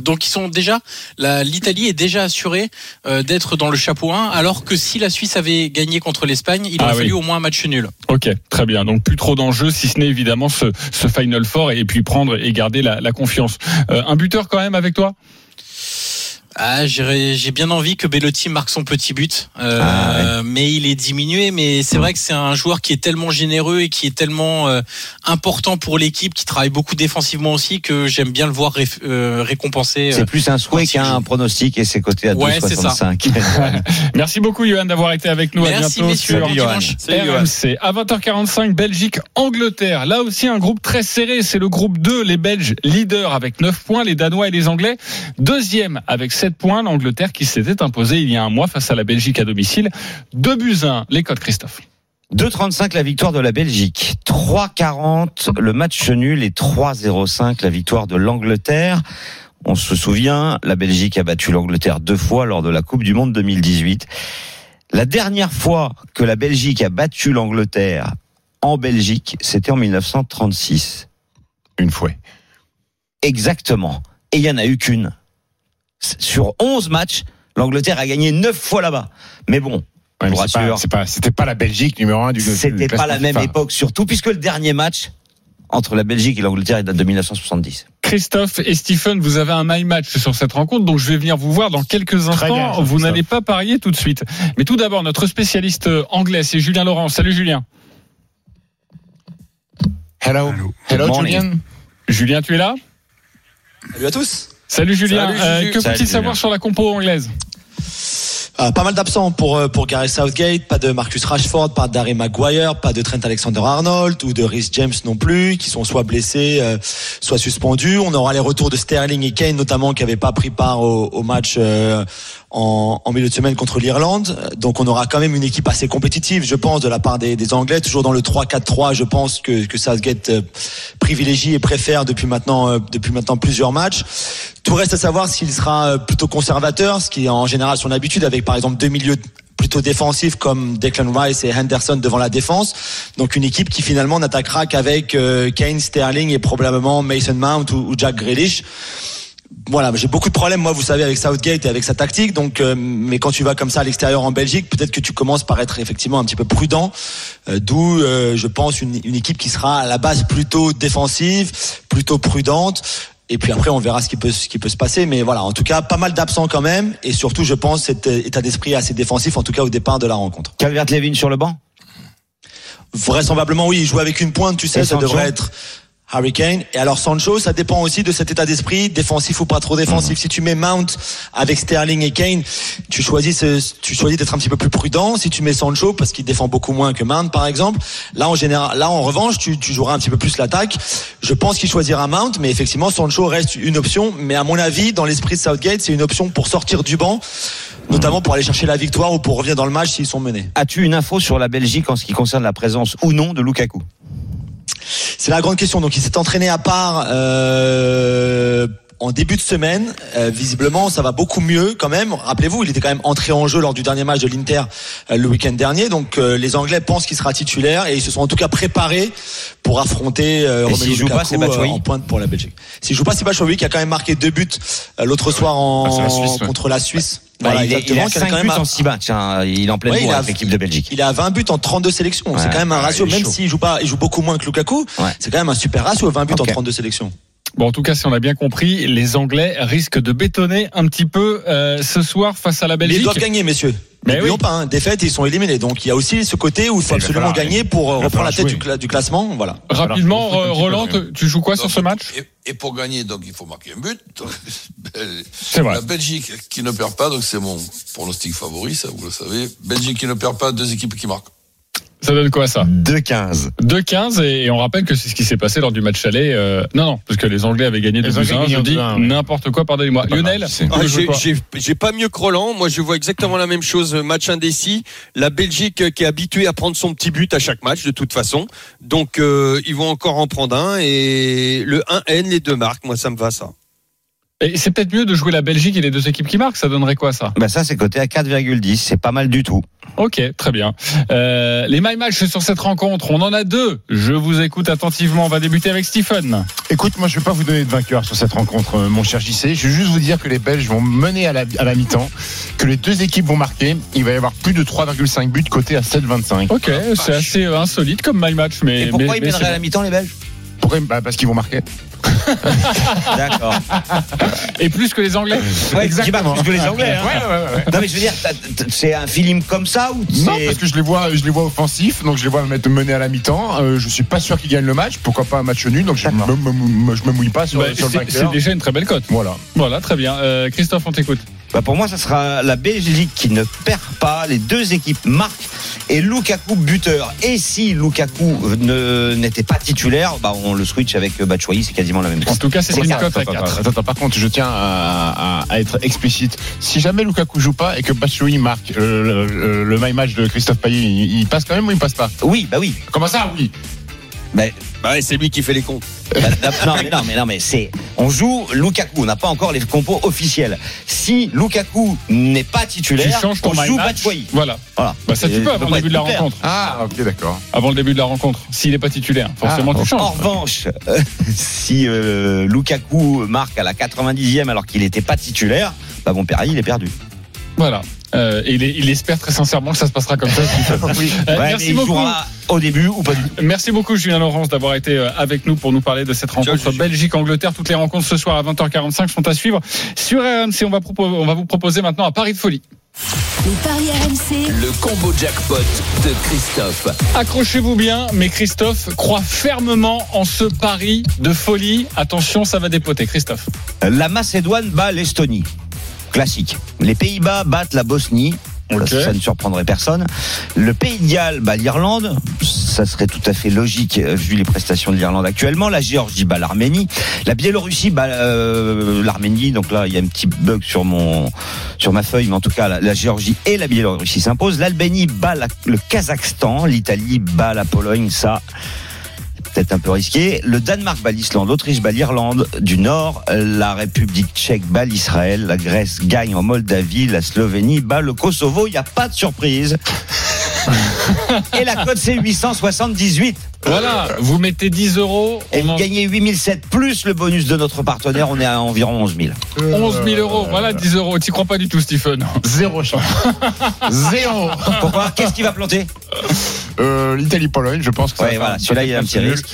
Donc ils sont déjà l'Italie est déjà assurée euh, d'être dans le chapeau 1 alors que si la Suisse avait gagné contre l'Espagne, il aurait Ah oui. fallu au moins un match nul. Ok, très bien. Donc plus trop d'enjeux, si ce n'est évidemment ce, ce final four et puis prendre et garder la, la confiance. Euh, un buteur quand même avec toi? Ah, j'ai bien envie que Bellotti marque son petit but, euh, Ah, mais il est diminué. Mais c'est vrai que c'est un joueur qui est tellement généreux et qui est tellement euh, important pour l'équipe, qui travaille beaucoup défensivement aussi, que j'aime bien le voir ré- euh, récompensé. euh, C'est plus un souhait qu'un pronostic et c'est coté à Ouais, c'est ça. 2,65. (laughs) (laughs) Merci beaucoup Johan d'avoir été avec nous. à Merci bientôt messieurs, sur. RMC. À 20h45, Belgique, Angleterre. Là aussi un groupe très serré. C'est le groupe 2, les Belges leaders avec 9 points, les Danois et les Anglais. Deuxième avec 7 points, l'Angleterre qui s'était imposée il y a un mois face à la Belgique à domicile. 2 buts 1, les codes Christophe. 2,35 la victoire de la Belgique, 3,40 le match nul et 3,05 la victoire de l'Angleterre. On se souvient, la Belgique a battu l'Angleterre deux fois lors de la Coupe du Monde 2018. La dernière fois que la Belgique a battu l'Angleterre en Belgique, c'était en 1936. Une fois. Exactement. Et il y en a eu qu'une. Sur 11 matchs, l'Angleterre a gagné 9 fois là-bas. Mais bon, Ouais, c'est pas- c'était pas la Belgique numéro un du. du C'était pas la même FIFA. époque, surtout puisque le dernier match entre la Belgique et l'Angleterre date de 1970. Christophe et Stephen, vous avez un my match sur cette rencontre, donc je vais venir vous voir dans quelques instants. bien, vous n'allez pas parier tout de suite. Mais tout d'abord, notre spécialiste anglais, c'est Julien Laurent. Salut Julien. Hello. Hello, morning. Julian. Julien, tu es là? Salut à tous. Salut Julien. Salut, Euh, que faut-il savoir sur la compo anglaise Euh, pas mal d'absents pour euh, pour Gareth Southgate, pas de Marcus Rashford, pas d'Harry Maguire, pas de Trent Alexander-Arnold ou de Rhys James non plus, qui sont soit blessés, euh, soit suspendus. On aura les retours de Sterling et Kane notamment qui n'avaient pas pris part au, au match euh, en, en milieu de semaine contre l'Irlande. Donc on aura quand même une équipe assez compétitive, je pense, de la part des, des Anglais, toujours dans le 3-4-3. Je pense que que Southgate euh, privilégie et préfère depuis maintenant euh, depuis maintenant plusieurs matchs. Tout reste à savoir s'il sera euh, plutôt conservateur, ce qui est en général son habitude, avec par exemple deux milieux plutôt défensifs comme Declan Rice et Henderson devant la défense. Donc une équipe qui finalement n'attaquera qu'avec euh, Kane, Sterling et probablement Mason Mount ou, ou Jack Grealish. Voilà, j'ai beaucoup de problèmes moi, vous savez, avec Southgate et avec sa tactique. Donc, euh, mais quand tu vas comme ça à l'extérieur en Belgique, peut-être que tu commences par être effectivement un petit peu prudent. Euh, D'où, euh, je pense, une, une équipe qui sera à la base plutôt défensive, plutôt prudente. Et puis après, on verra ce qui peut, ce qui peut se passer. Mais voilà, en tout cas, pas mal d'absents quand même. Et surtout, je pense, cet euh, état d'esprit assez défensif, en tout cas au départ de la rencontre. Calvert-Levin sur le banc? Vraisemblablement, oui, il joue avec une pointe, tu sais, ça devrait être Harry Kane. Et alors Sancho, ça dépend aussi de cet état d'esprit, défensif ou pas trop défensif. Mhm. Si tu mets Mount avec Sterling et Kane, tu choisis, ce- tu choisis d'être un petit peu plus prudent. Si tu mets Sancho, parce qu'il défend beaucoup moins que Mount, par exemple, là en général, là en revanche, tu, tu joueras un petit peu plus l'attaque. Je pense qu'il choisira Mount, mais effectivement, Sancho reste une option. Mais à mon avis, dans l'esprit de Southgate, c'est une option pour sortir du banc, notamment pour aller chercher la victoire ou pour revenir dans le match s'ils sont menés. As-tu une info sur la Belgique en ce qui concerne la présence ou non de Lukaku? C'est la grande question. Donc il s'est entraîné à part euh, en début de semaine. Euh, visiblement, ça va beaucoup mieux quand même. Rappelez-vous, il était quand même entré en jeu lors du dernier match de l'Inter euh, le week-end dernier. Donc euh, les Anglais pensent qu'il sera titulaire et ils se sont en tout cas préparés pour affronter euh, Romelu Lukaku, pas, euh, en pointe pour la Belgique. S'il joue pas, c'est Batshuayi qui a quand même marqué deux buts euh, l'autre soir en, Ah, la Suisse, ouais. contre la Suisse. Bah, Voilà, il, est, il a qui a 5 quand même buts en 6 matchs. hein. Il est en pleine Ouais, il bourre a- avec l'équipe de Belgique. il à 20 buts en 32 sélections. Ouais. C'est quand même un ratio, même s'il joue pas, il joue beaucoup moins que Lukaku. Ouais. C'est quand même un super ratio, 20 buts Ok. en 32 sélections. Bon, en tout cas, si on a bien compris, les Anglais risquent de bétonner un petit peu euh, ce soir face à la Mais ils Belgique. doivent gagner, messieurs. Mais oui. pas, hein. défaite, ils sont éliminés. Donc il y a aussi ce côté où il faut Il va absolument falloir- gagner pour euh, reprendre la tête du, cla- du classement. Voilà. Rapidement, euh, peu, Roland, tu joues quoi sur ce match et, et pour gagner, donc il faut marquer un but. (laughs) C'est vrai. La Belgique qui ne perd pas, donc c'est mon pronostic favori, ça vous le savez. Belgique qui ne perd pas, deux équipes qui marquent. Ça donne quoi ça 2-15. 2-15 et on rappelle que c'est ce qui s'est passé lors du match aller. euh, Non, non, parce que les Anglais avaient gagné Les 2 Anglais 1 gagnaient Je dis 2-1, ouais. n'importe quoi, pardonnez-moi. Pas Lionel, Ah, j'ai pas mieux que Roland. Moi, je vois exactement la même chose. Match indécis. La Belgique euh, qui est habituée à prendre son petit but à chaque match, de toute façon. Donc, euh, ils vont encore en prendre un. Et le 1N, les deux marques. Moi, ça me va, ça. Et c'est peut-être mieux de jouer la Belgique et les deux équipes qui marquent. Ça donnerait quoi ça? Bah ça c'est coté à 4,10, c'est pas mal du tout. Ok, très bien. Euh, les my match sur cette rencontre, on en a deux. Je vous écoute attentivement. On va débuter avec Stephen. Écoute, moi, je vais pas vous donner de vainqueur sur cette rencontre, euh, mon cher JC. Je vais juste vous dire que les Belges vont mener à la, à la mi-temps, que les deux équipes vont marquer. Il va y avoir plus de 3,5 buts côté à 7,25. Ok, c'est assez euh, insolite comme my match, mais Et pourquoi mais- ils mèneraient à la mi-temps les Belges? Bah, Parce qu'ils vont marquer. (laughs) D'accord. et plus que les Anglais. Ouais, exactement. Plus que les Anglais. hein. Ouais, ouais, ouais, ouais. Non mais je veux dire, c'est un feeling comme ça ou Non, parce que je les vois, je les vois offensifs, donc je les vois mettre mener à la mi-temps. Euh, je suis pas sûr qu'ils gagnent le match. Pourquoi pas un match nul Donc je me, me- me- je me mouille pas sur, Bah, sur le c'est c'est vainqueur. déjà une très belle cote. Voilà. Voilà, très bien. Euh, Christophe, on t'écoute. Bah, pour moi, ça sera la Belgique qui ne perd pas. Les deux équipes marquent et Lukaku buteur. Et si Lukaku ne n'était pas titulaire, bah on le switch avec Batshuayi, c'est quasiment la même En chose. tout cas, c'est une cote à Attends, 4. attends, attends, par contre, je tiens à, à- à être explicite. Si jamais Lukaku joue pas et que Batshuayi marque euh, le, le, le my match de Christophe Payet, il, il passe quand même ou il passe pas? Oui, bah oui. Comment ça Oui? Mais Bah, ouais, c'est lui qui fait les comptes. (laughs) Bah, non, mais non, mais non, mais c'est. On joue Lukaku. On n'a pas encore les compos officiels. Si Lukaku n'est pas Tu titulaire, on joue. Batshuayi. Voilà. Voilà. Bah, ça, tu peux avant le début de la rencontre. Ah, ok, d'accord. Avant le début de la rencontre. S'il n'est pas titulaire, forcément, Ah, tu changes. En revanche, euh, (laughs) si euh, Lukaku marque à la 90e alors qu'il n'était pas titulaire, bah bon, Perry, il est perdu. Voilà. Euh, et il, est- il espère très sincèrement que ça se passera comme ça. (laughs) Euh, Ouais, merci beaucoup. jouera au début ou pas du tout. Merci beaucoup Julien Laurence d'avoir été euh, avec nous pour nous parler de cette rencontre. Belgique-Angleterre. Toutes les rencontres ce soir à 20h45 sont à suivre sur RMC. On va, propo- on va vous proposer maintenant un pari de folie. Les paris RMC. Le combo jackpot de Christophe. Accrochez-vous bien, mais Christophe croit fermement en ce pari de folie. Attention, ça va dépoter. Christophe. La Macédoine bat l'Estonie. Classique. Les Pays-Bas battent la Bosnie. Ça, ça ne surprendrait personne. Le Pays de Galles bat l'Irlande. Ça serait tout à fait logique euh, vu les prestations de l'Irlande actuellement. La Géorgie bat l'Arménie. La Biélorussie bat euh, l'Arménie. Donc là, il y a un petit bug sur mon sur ma feuille, mais en tout cas, la, la Géorgie et la Biélorussie s'imposent. L'Albanie bat la- le Kazakhstan. L'Italie bat la Pologne. Ça. Peut-être un peu risqué. Le Danemark bat l'Islande, l'Autriche bat l'Irlande du Nord, la République tchèque bat l'Israël, la Grèce gagne en Moldavie, la Slovénie bat le Kosovo. Il n'y a pas de surprise. Et la cote c'est 878. Voilà, vous mettez 10 euros. Et vous en- gagnez 8007 plus le bonus de notre partenaire. On est à environ 11 000. 11 000 euros. Voilà 10 euros. T'y crois pas du tout, Stephen Zéro chance. Zéro. Pourquoi Qu'est-ce qui va planter? Euh, L'Italie-Pologne, je pense que ça Ouais, va voilà, celui-là, il y a un petit risque.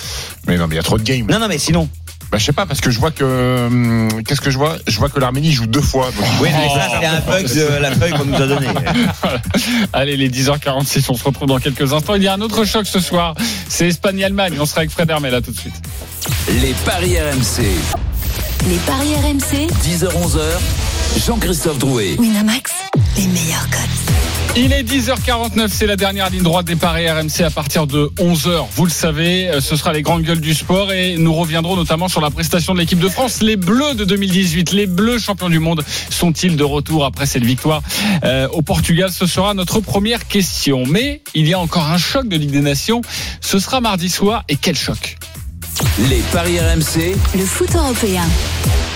Mais non, mais il y a trop de games. Non, non, mais sinon. Bah, je sais pas, parce que je vois que. hum, Qu'est-ce que je vois? Je vois que l'Arménie joue deux fois. donc- Oui, mais ça, c'est un bug de la feuille qu'on nous a donnée. Allez, les 10h46, on se retrouve dans quelques instants. Il y a un autre choc ce soir. C'est Espagne-Allemagne. On sera avec Fred Hermel là tout de suite. Les paris RMC. Les paris RMC. 10h-11h. Jean-Christophe Drouet. Winamax. Les meilleurs cotes. Il est 10h49, c'est la dernière ligne droite des paris RMC à partir de 11h. Vous le savez, euh, ce sera les grandes gueules du sport et nous reviendrons notamment sur la prestation de l'équipe de France. Les Bleus de 2018, les Bleus champions du monde, sont-ils de retour après cette victoire euh, au Portugal? Ce sera notre première question. Mais il y a encore un choc de Ligue des Nations. Ce sera mardi soir et quel choc? Les paris RMC. Le foot européen.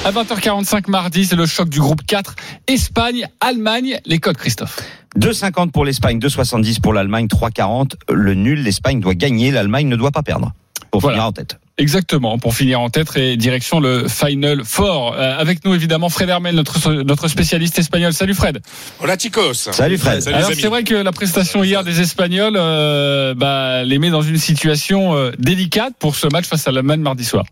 À 20h45 mardi, c'est le choc du groupe 4. Espagne, Allemagne, les codes Christophe. 2,50 pour l'Espagne, 2,70 pour l'Allemagne, 3,40. Le nul, l'Espagne doit gagner, l'Allemagne ne doit pas perdre. Pour Voilà. finir en tête. Exactement, pour finir en tête et direction le Final Four. Euh, avec nous évidemment Fred Hermel, notre, notre spécialiste espagnol. Salut Fred. Hola chicos. Salut Fred. Salut Alors c'est vrai que la prestation hier des Espagnols euh, bah, les met dans une situation euh, délicate pour ce match face à l'Allemagne mardi soir.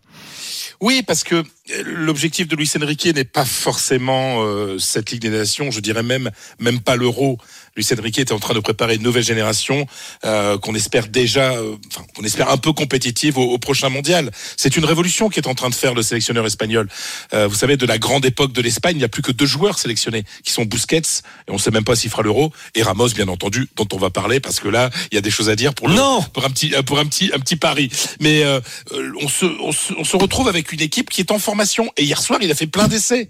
Oui, parce que l'objectif de Luis Enrique n'est pas forcément euh, cette Ligue des Nations, je dirais même même pas l'Euro. Luis Enrique était en train de préparer une nouvelle génération euh, qu'on espère déjà, euh, enfin, qu'on espère un peu compétitive au, au prochain mondial. C'est une révolution qui est en train de faire le sélectionneur espagnol. Euh, vous savez, de la grande époque de l'Espagne, il n'y a plus que deux joueurs sélectionnés, qui sont Busquets, et on ne sait même pas s'il fera l'Euro, et Ramos, bien entendu, dont on va parler, parce que là, il y a des choses à dire pour, le, Non. pour un petit, euh, pour un petit, un petit pari. Mais euh, euh, on, se, on, se, on se retrouve avec une équipe qui est en formation, et hier soir, il a fait plein d'essais.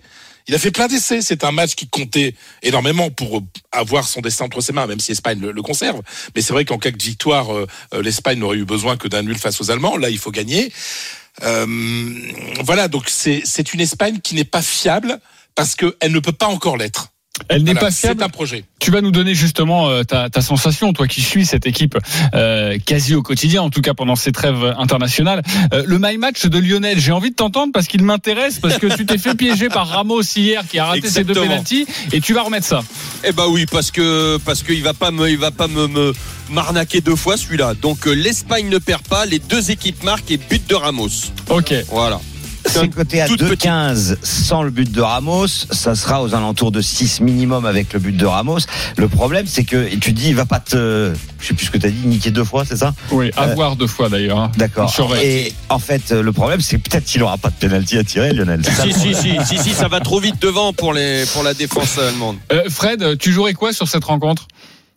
Il a fait plein d'essais. C'est un match qui comptait énormément pour avoir son destin entre ses mains, même si l'Espagne le, conserve. Mais c'est vrai qu'en cas de victoire, euh, euh, l'Espagne n'aurait eu besoin que d'un nul face aux Allemands. Là, il faut gagner. Euh, voilà, donc c'est une Espagne qui n'est pas fiable parce qu'elle ne peut pas encore l'être. Elle n'est Voilà, pas fiable. C'est un projet. Tu vas nous donner justement euh, ta, ta sensation, toi qui suis cette équipe euh, quasi au quotidien, en tout cas pendant ces trêves internationales. Euh, le my match de Lionel, j'ai envie de t'entendre parce qu'il m'intéresse, parce que tu t'es fait piéger par Ramos hier qui a raté ses deux pénalties et tu vas remettre ça. Eh bah oui, parce que parce qu'il va pas me, il va pas me, me m'arnaquer deux fois celui-là. Donc l'Espagne ne perd pas, les deux équipes marquent et but de Ramos. Ok. Voilà. C'est coté à toute petite- 2,15 sans le but de Ramos. Ça sera aux alentours de 6 minimum avec le but de Ramos. Le problème, c'est que et tu dis, il va pas te, je sais plus ce que tu as dit, niquer deux fois, c'est ça? Oui, à voir deux fois d'ailleurs. hein. D'accord. Et en fait, le problème, c'est peut-être qu'il aura pas de penalty à tirer, Lionel. Si si si si si, ça va trop vite devant pour les pour la défense allemande. Euh, Fred, tu jouerais quoi sur cette rencontre?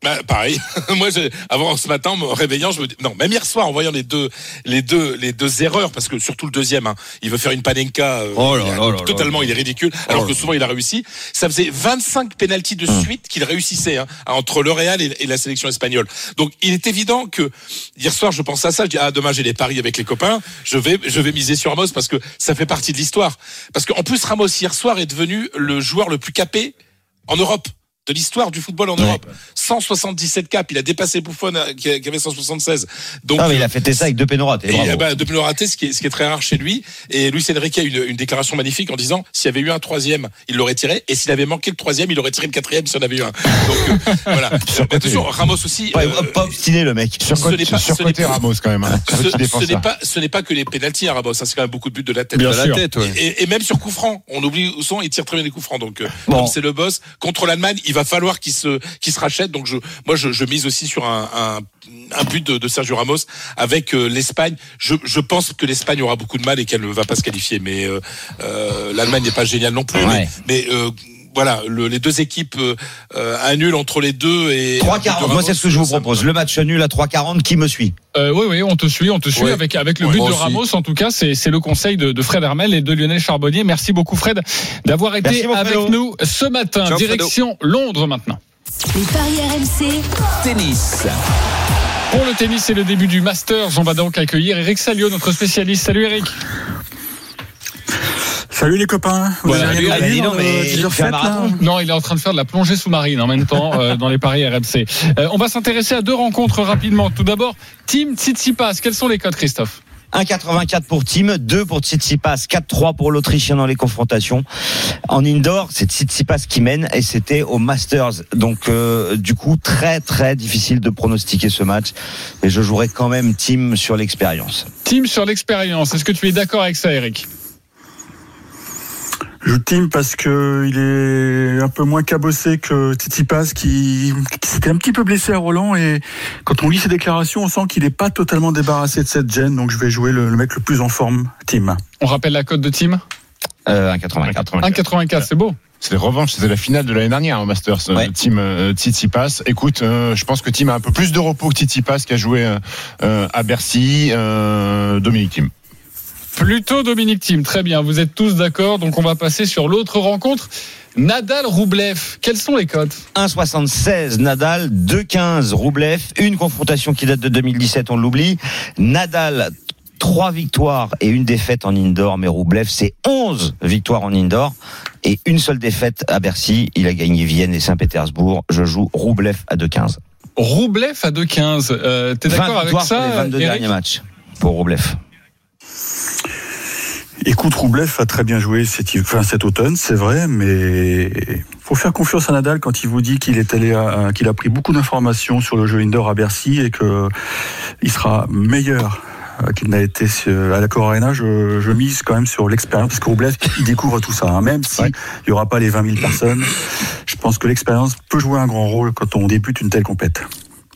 Bah, pareil. (laughs) Moi, je- avant ce matin, en me réveillant, je me dis, non, même hier soir, en voyant les deux, les deux, les deux erreurs, parce que surtout le deuxième, hein, il veut faire une panenka, euh, Oh là il a- là là totalement, il est ridicule, alors Oh que souvent il a réussi. Ça faisait 25 pénalties de Hum. suite qu'il réussissait, hein, entre le Real et, et la sélection espagnole. Donc, il est évident que hier soir, je pensais à ça, je dis, ah, demain j'ai des paris avec les copains, je vais, je vais miser sur Ramos parce que ça fait partie de l'histoire. Parce qu'en plus, Ramos hier soir est devenu le joueur le plus capé en Europe de l'histoire du football en Europe. 177 caps, il a dépassé Buffon euh, qui avait 176. Donc Ah, mais il a fêté ça avec deux pénaux ratés. et, euh, bah, le raté, ce qui, est, ce qui est très rare chez lui. Et Luis Enrique a eu une, une déclaration magnifique en disant s'il y avait eu un troisième, il l'aurait tiré. Et s'il avait manqué le troisième, il aurait tiré le quatrième s'il y en avait eu un. Donc euh, (laughs) voilà. Attention, Ramos aussi. Pas, euh, pas obstiné, le mec. ce n'est Surcoté, pas- ce n'est pas- Ramos quand même. Hein. ce, n'est pas, ce n'est pas que les pénalties à Ramos, ça c'est quand même beaucoup de buts de la tête. Bien De la sûr. tête, ouais. Et, et même sur coup franc, on oublie où sont, il tire très bien les coups francs. Donc, euh, Bon. c'est le boss contre l'Allemagne, il va falloir qu'il se, qu'il se rachète. Donc, je, moi, je, je mise aussi sur un, un, un but de, de Sergio Ramos avec euh, l'Espagne. Je, je pense que l'Espagne aura beaucoup de mal et qu'elle ne va pas se qualifier. Mais euh, euh, l'Allemagne n'est pas géniale non plus. Ouais. Mais, mais, euh, voilà, le- les deux équipes, euh, euh, un nul entre les deux et. un but de 3,40. Moi, c'est ce que je vous propose. Le match nul à 3,40. Qui me suit? Euh, oui, oui, on te suit, on te suit Ouais. avec avec le Ouais, but de aussi. Ramos. En tout cas, c'est c'est le conseil de, de Fred Hermel et de Lionel Charbonnier. Merci beaucoup, Fred, d'avoir été Merci, avec Fredo. nous ce matin. Ciao, Fredo. Direction Londres maintenant. Les paris RMC, Tennis. Pour le tennis et le début du Masters, on va donc accueillir Eric Salio, notre spécialiste. Salut Eric. Salut les copains. Vous Voilà. avez rien vu dis dans donc, le mais 10 tu heures fais un fête, là marathon. Non, il est en train de faire de la plongée sous-marine en même temps euh, dans les paris RMC. Euh, on va s'intéresser à deux rencontres rapidement. Tout d'abord, Team Tsitsipas. Quels sont les codes, Christophe? 1,84 pour Team, 2 pour Tsitsipas, 4-3 pour l'Autrichien dans les confrontations. En indoor, c'est Tsitsipas qui mène et c'était au Masters. Donc, euh, du coup, très très difficile de pronostiquer ce match. Et je jouerai quand même Team sur l'expérience. Team sur l'expérience. Est-ce que tu es d'accord avec ça, Eric? Je team parce que il est un peu moins cabossé que Tsitsipas qui, qui s'était un petit peu blessé à Roland et quand on lit ses déclarations, on sent qu'il n'est pas totalement débarrassé de cette gêne. Donc je vais jouer le, le mec le plus en forme, team. On rappelle la cote de Team? Euh, 1,84. 1,84. C'est beau. C'est la revanche, c'était la finale de l'année dernière au Masters. euh, Ouais. Team euh, Tsitsipas. Écoute, euh, je pense que Team a un peu plus de repos que Tsitsipas qui a joué euh, à Bercy. Euh, Dominique Team. Plutôt Dominique Team. Très bien. Vous êtes tous d'accord. Donc on va passer sur l'autre rencontre. Nadal Roublev. Quels sont les codes 1,76 Nadal, 2,15 Roublev, une confrontation qui date de 2017, on l'oublie. Nadal, trois victoires et une défaite en indoor, mais Roublev, c'est 11 victoires en indoor et une seule défaite à Bercy. Il a gagné Vienne et Saint-Pétersbourg. Je joue Roublev à 2,15. Roublev à 2,15. Euh, T'es 20 d'accord avec ça les 22 Eric derniers matchs pour Roublev. Écoute, Roublev a très bien joué cet, enfin, cet automne, c'est vrai, mais faut faire confiance à Nadal quand il vous dit qu'il est allé, qu'il a pris beaucoup d'informations sur le jeu indoor à Bercy et que il sera meilleur euh, qu'il n'a été à la Corona, je, je mise quand même sur l'expérience, parce que Roublev, il découvre tout ça. hein. Même s'il n'y aura pas les 20 000 personnes, je pense que l'expérience peut jouer un grand rôle quand on débute une telle compète.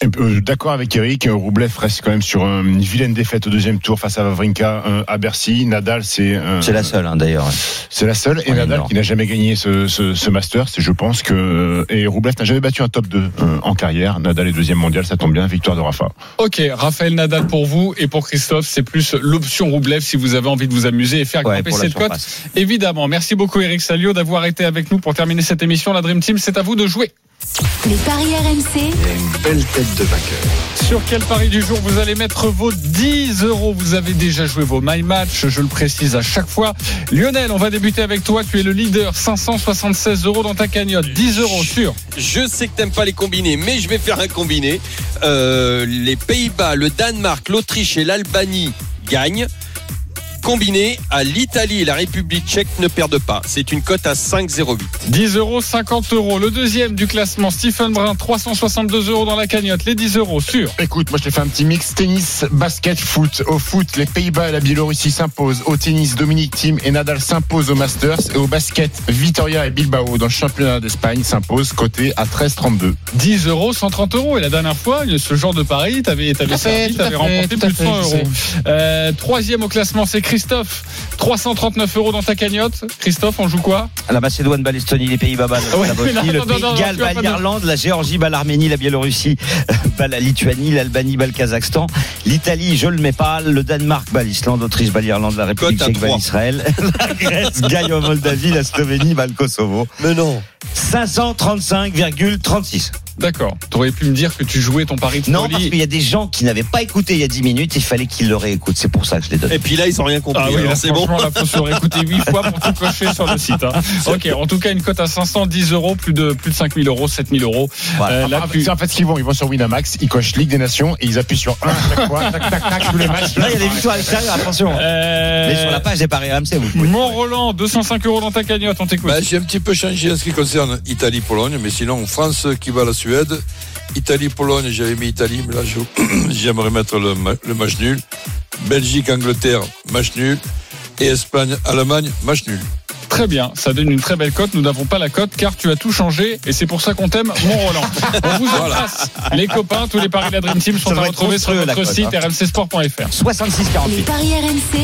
Et, euh, D'accord avec Eric, euh, Roublev reste quand même sur euh, une vilaine défaite au deuxième tour face à Wawrinka euh, à Bercy. Nadal, c'est euh, C'est la seule, hein, d'ailleurs. c'est la seule. Et Ouais, Nadal non. qui n'a jamais gagné ce, ce, ce Masters. Je pense que euh, et Roublev n'a jamais battu un top 2 euh, en carrière. Nadal est deuxième mondial, ça tombe bien. Victoire de Rafa. Ok, Raphaël Nadal pour vous et pour Christophe, c'est plus l'option Roublev si vous avez envie de vous amuser et faire Ouais, grimper cette cote. Évidemment. Merci beaucoup Eric Salio d'avoir été avec nous pour terminer cette émission. La Dream Team, c'est à vous de jouer. Les paris RMC. Belle tête de vainqueur. Sur quel pari du jour vous allez mettre vos 10 euros? Vous avez déjà joué vos My Match, je le précise à chaque fois. Lionel, on va débuter avec toi. Tu es le leader, 576 euros dans ta cagnotte. 10 euros sur. Je sais que t'aimes pas les combinés, mais je vais faire un combiné. Euh, les Pays-Bas, le Danemark, l'Autriche et l'Albanie gagnent. Combiné à l'Italie et la République tchèque ne perdent pas. C'est une cote à 5,08. 10 euros, 50 euros. Le deuxième du classement, Stephen Brun, 362 euros dans la cagnotte. Les 10 euros sur. Écoute, moi je t'ai fait un petit mix tennis, basket, foot. Au foot, les Pays-Bas et la Biélorussie s'imposent. Au tennis, Dominique Thiem et Nadal s'imposent au Masters. Et au basket, Vitoria et Bilbao dans le championnat d'Espagne s'imposent côté à 13,32. 10 euros, 130 euros. Et la dernière fois, ce genre de pari, t'avais, servi, à t'avais fait, remporté plus de fait, 100 je euros. Euh, troisième au classement, c'est Christophe. 339 euros dans ta cagnotte. Christophe, on joue quoi La Macédoine bat l'Estonie, les Pays-Bas bat Ouais, la Bosnie, (laughs) le Pays de Galles bat l'Irlande, la Géorgie bat l'Arménie, la Biélorussie bat la Lituanie, l'Albanie bat le Kazakhstan, l'Italie, je le mets pas, le Danemark bat l'Islande, l'Autriche bat l'Irlande, la République tchèque bat l'Israël, (laughs) la Grèce gagne en Moldavie, la Slovénie bat le Kosovo. Mais non. 535,36. D'accord. T'aurais pu me dire que tu jouais ton pari de Non, folie. parce qu'il y a des gens qui n'avaient pas écouté il y a 10 minutes, il fallait qu'ils le réécoutent. C'est pour ça que je les donne. Et puis là, ils ont rien compris. Ah oui, là, c'est bon. franchement, là, faut se réécouter 8 fois pour tout cocher sur le site. hein. (laughs) Ok, en tout cas, une cote à 510 euros, plus de, plus de 5000 euros, 7000 euros. Voilà. Euh, là, Ah, plus- c'est en fait ce qu'ils vont, ils vont sur Winamax, ils cochent Ligue des Nations et ils appuient sur 1 à chaque fois, (laughs) tac tac tac, tous les matchs. Là, il y a des victoires à l'extérieur, attention. Euh, Mais sur la page des paris RMC, vous pouvez. Mont-Roland, 205 euros dans ta cagnotte, on t'écoute. Bah, j'ai un petit peu changé en ce qui concerne Italie-Pologne, mais sinon France qui bat la Suède. Italie-Pologne, j'avais mis Italie, mais là (clears throat) j'aimerais mettre le, ma- le match nul. Belgique-Angleterre, match nul. Et Espagne-Allemagne, match nul. Très bien, ça donne une très belle cote. Nous n'avons pas la cote car tu as tout changé et c'est pour ça qu'on t'aime, Mont-Roland. (laughs) On vous embrasse. Les copains, tous les paris de la Dream Team sont à retrouver sur notre site hein. rmcsport.fr. 66-48. Les paris RMC.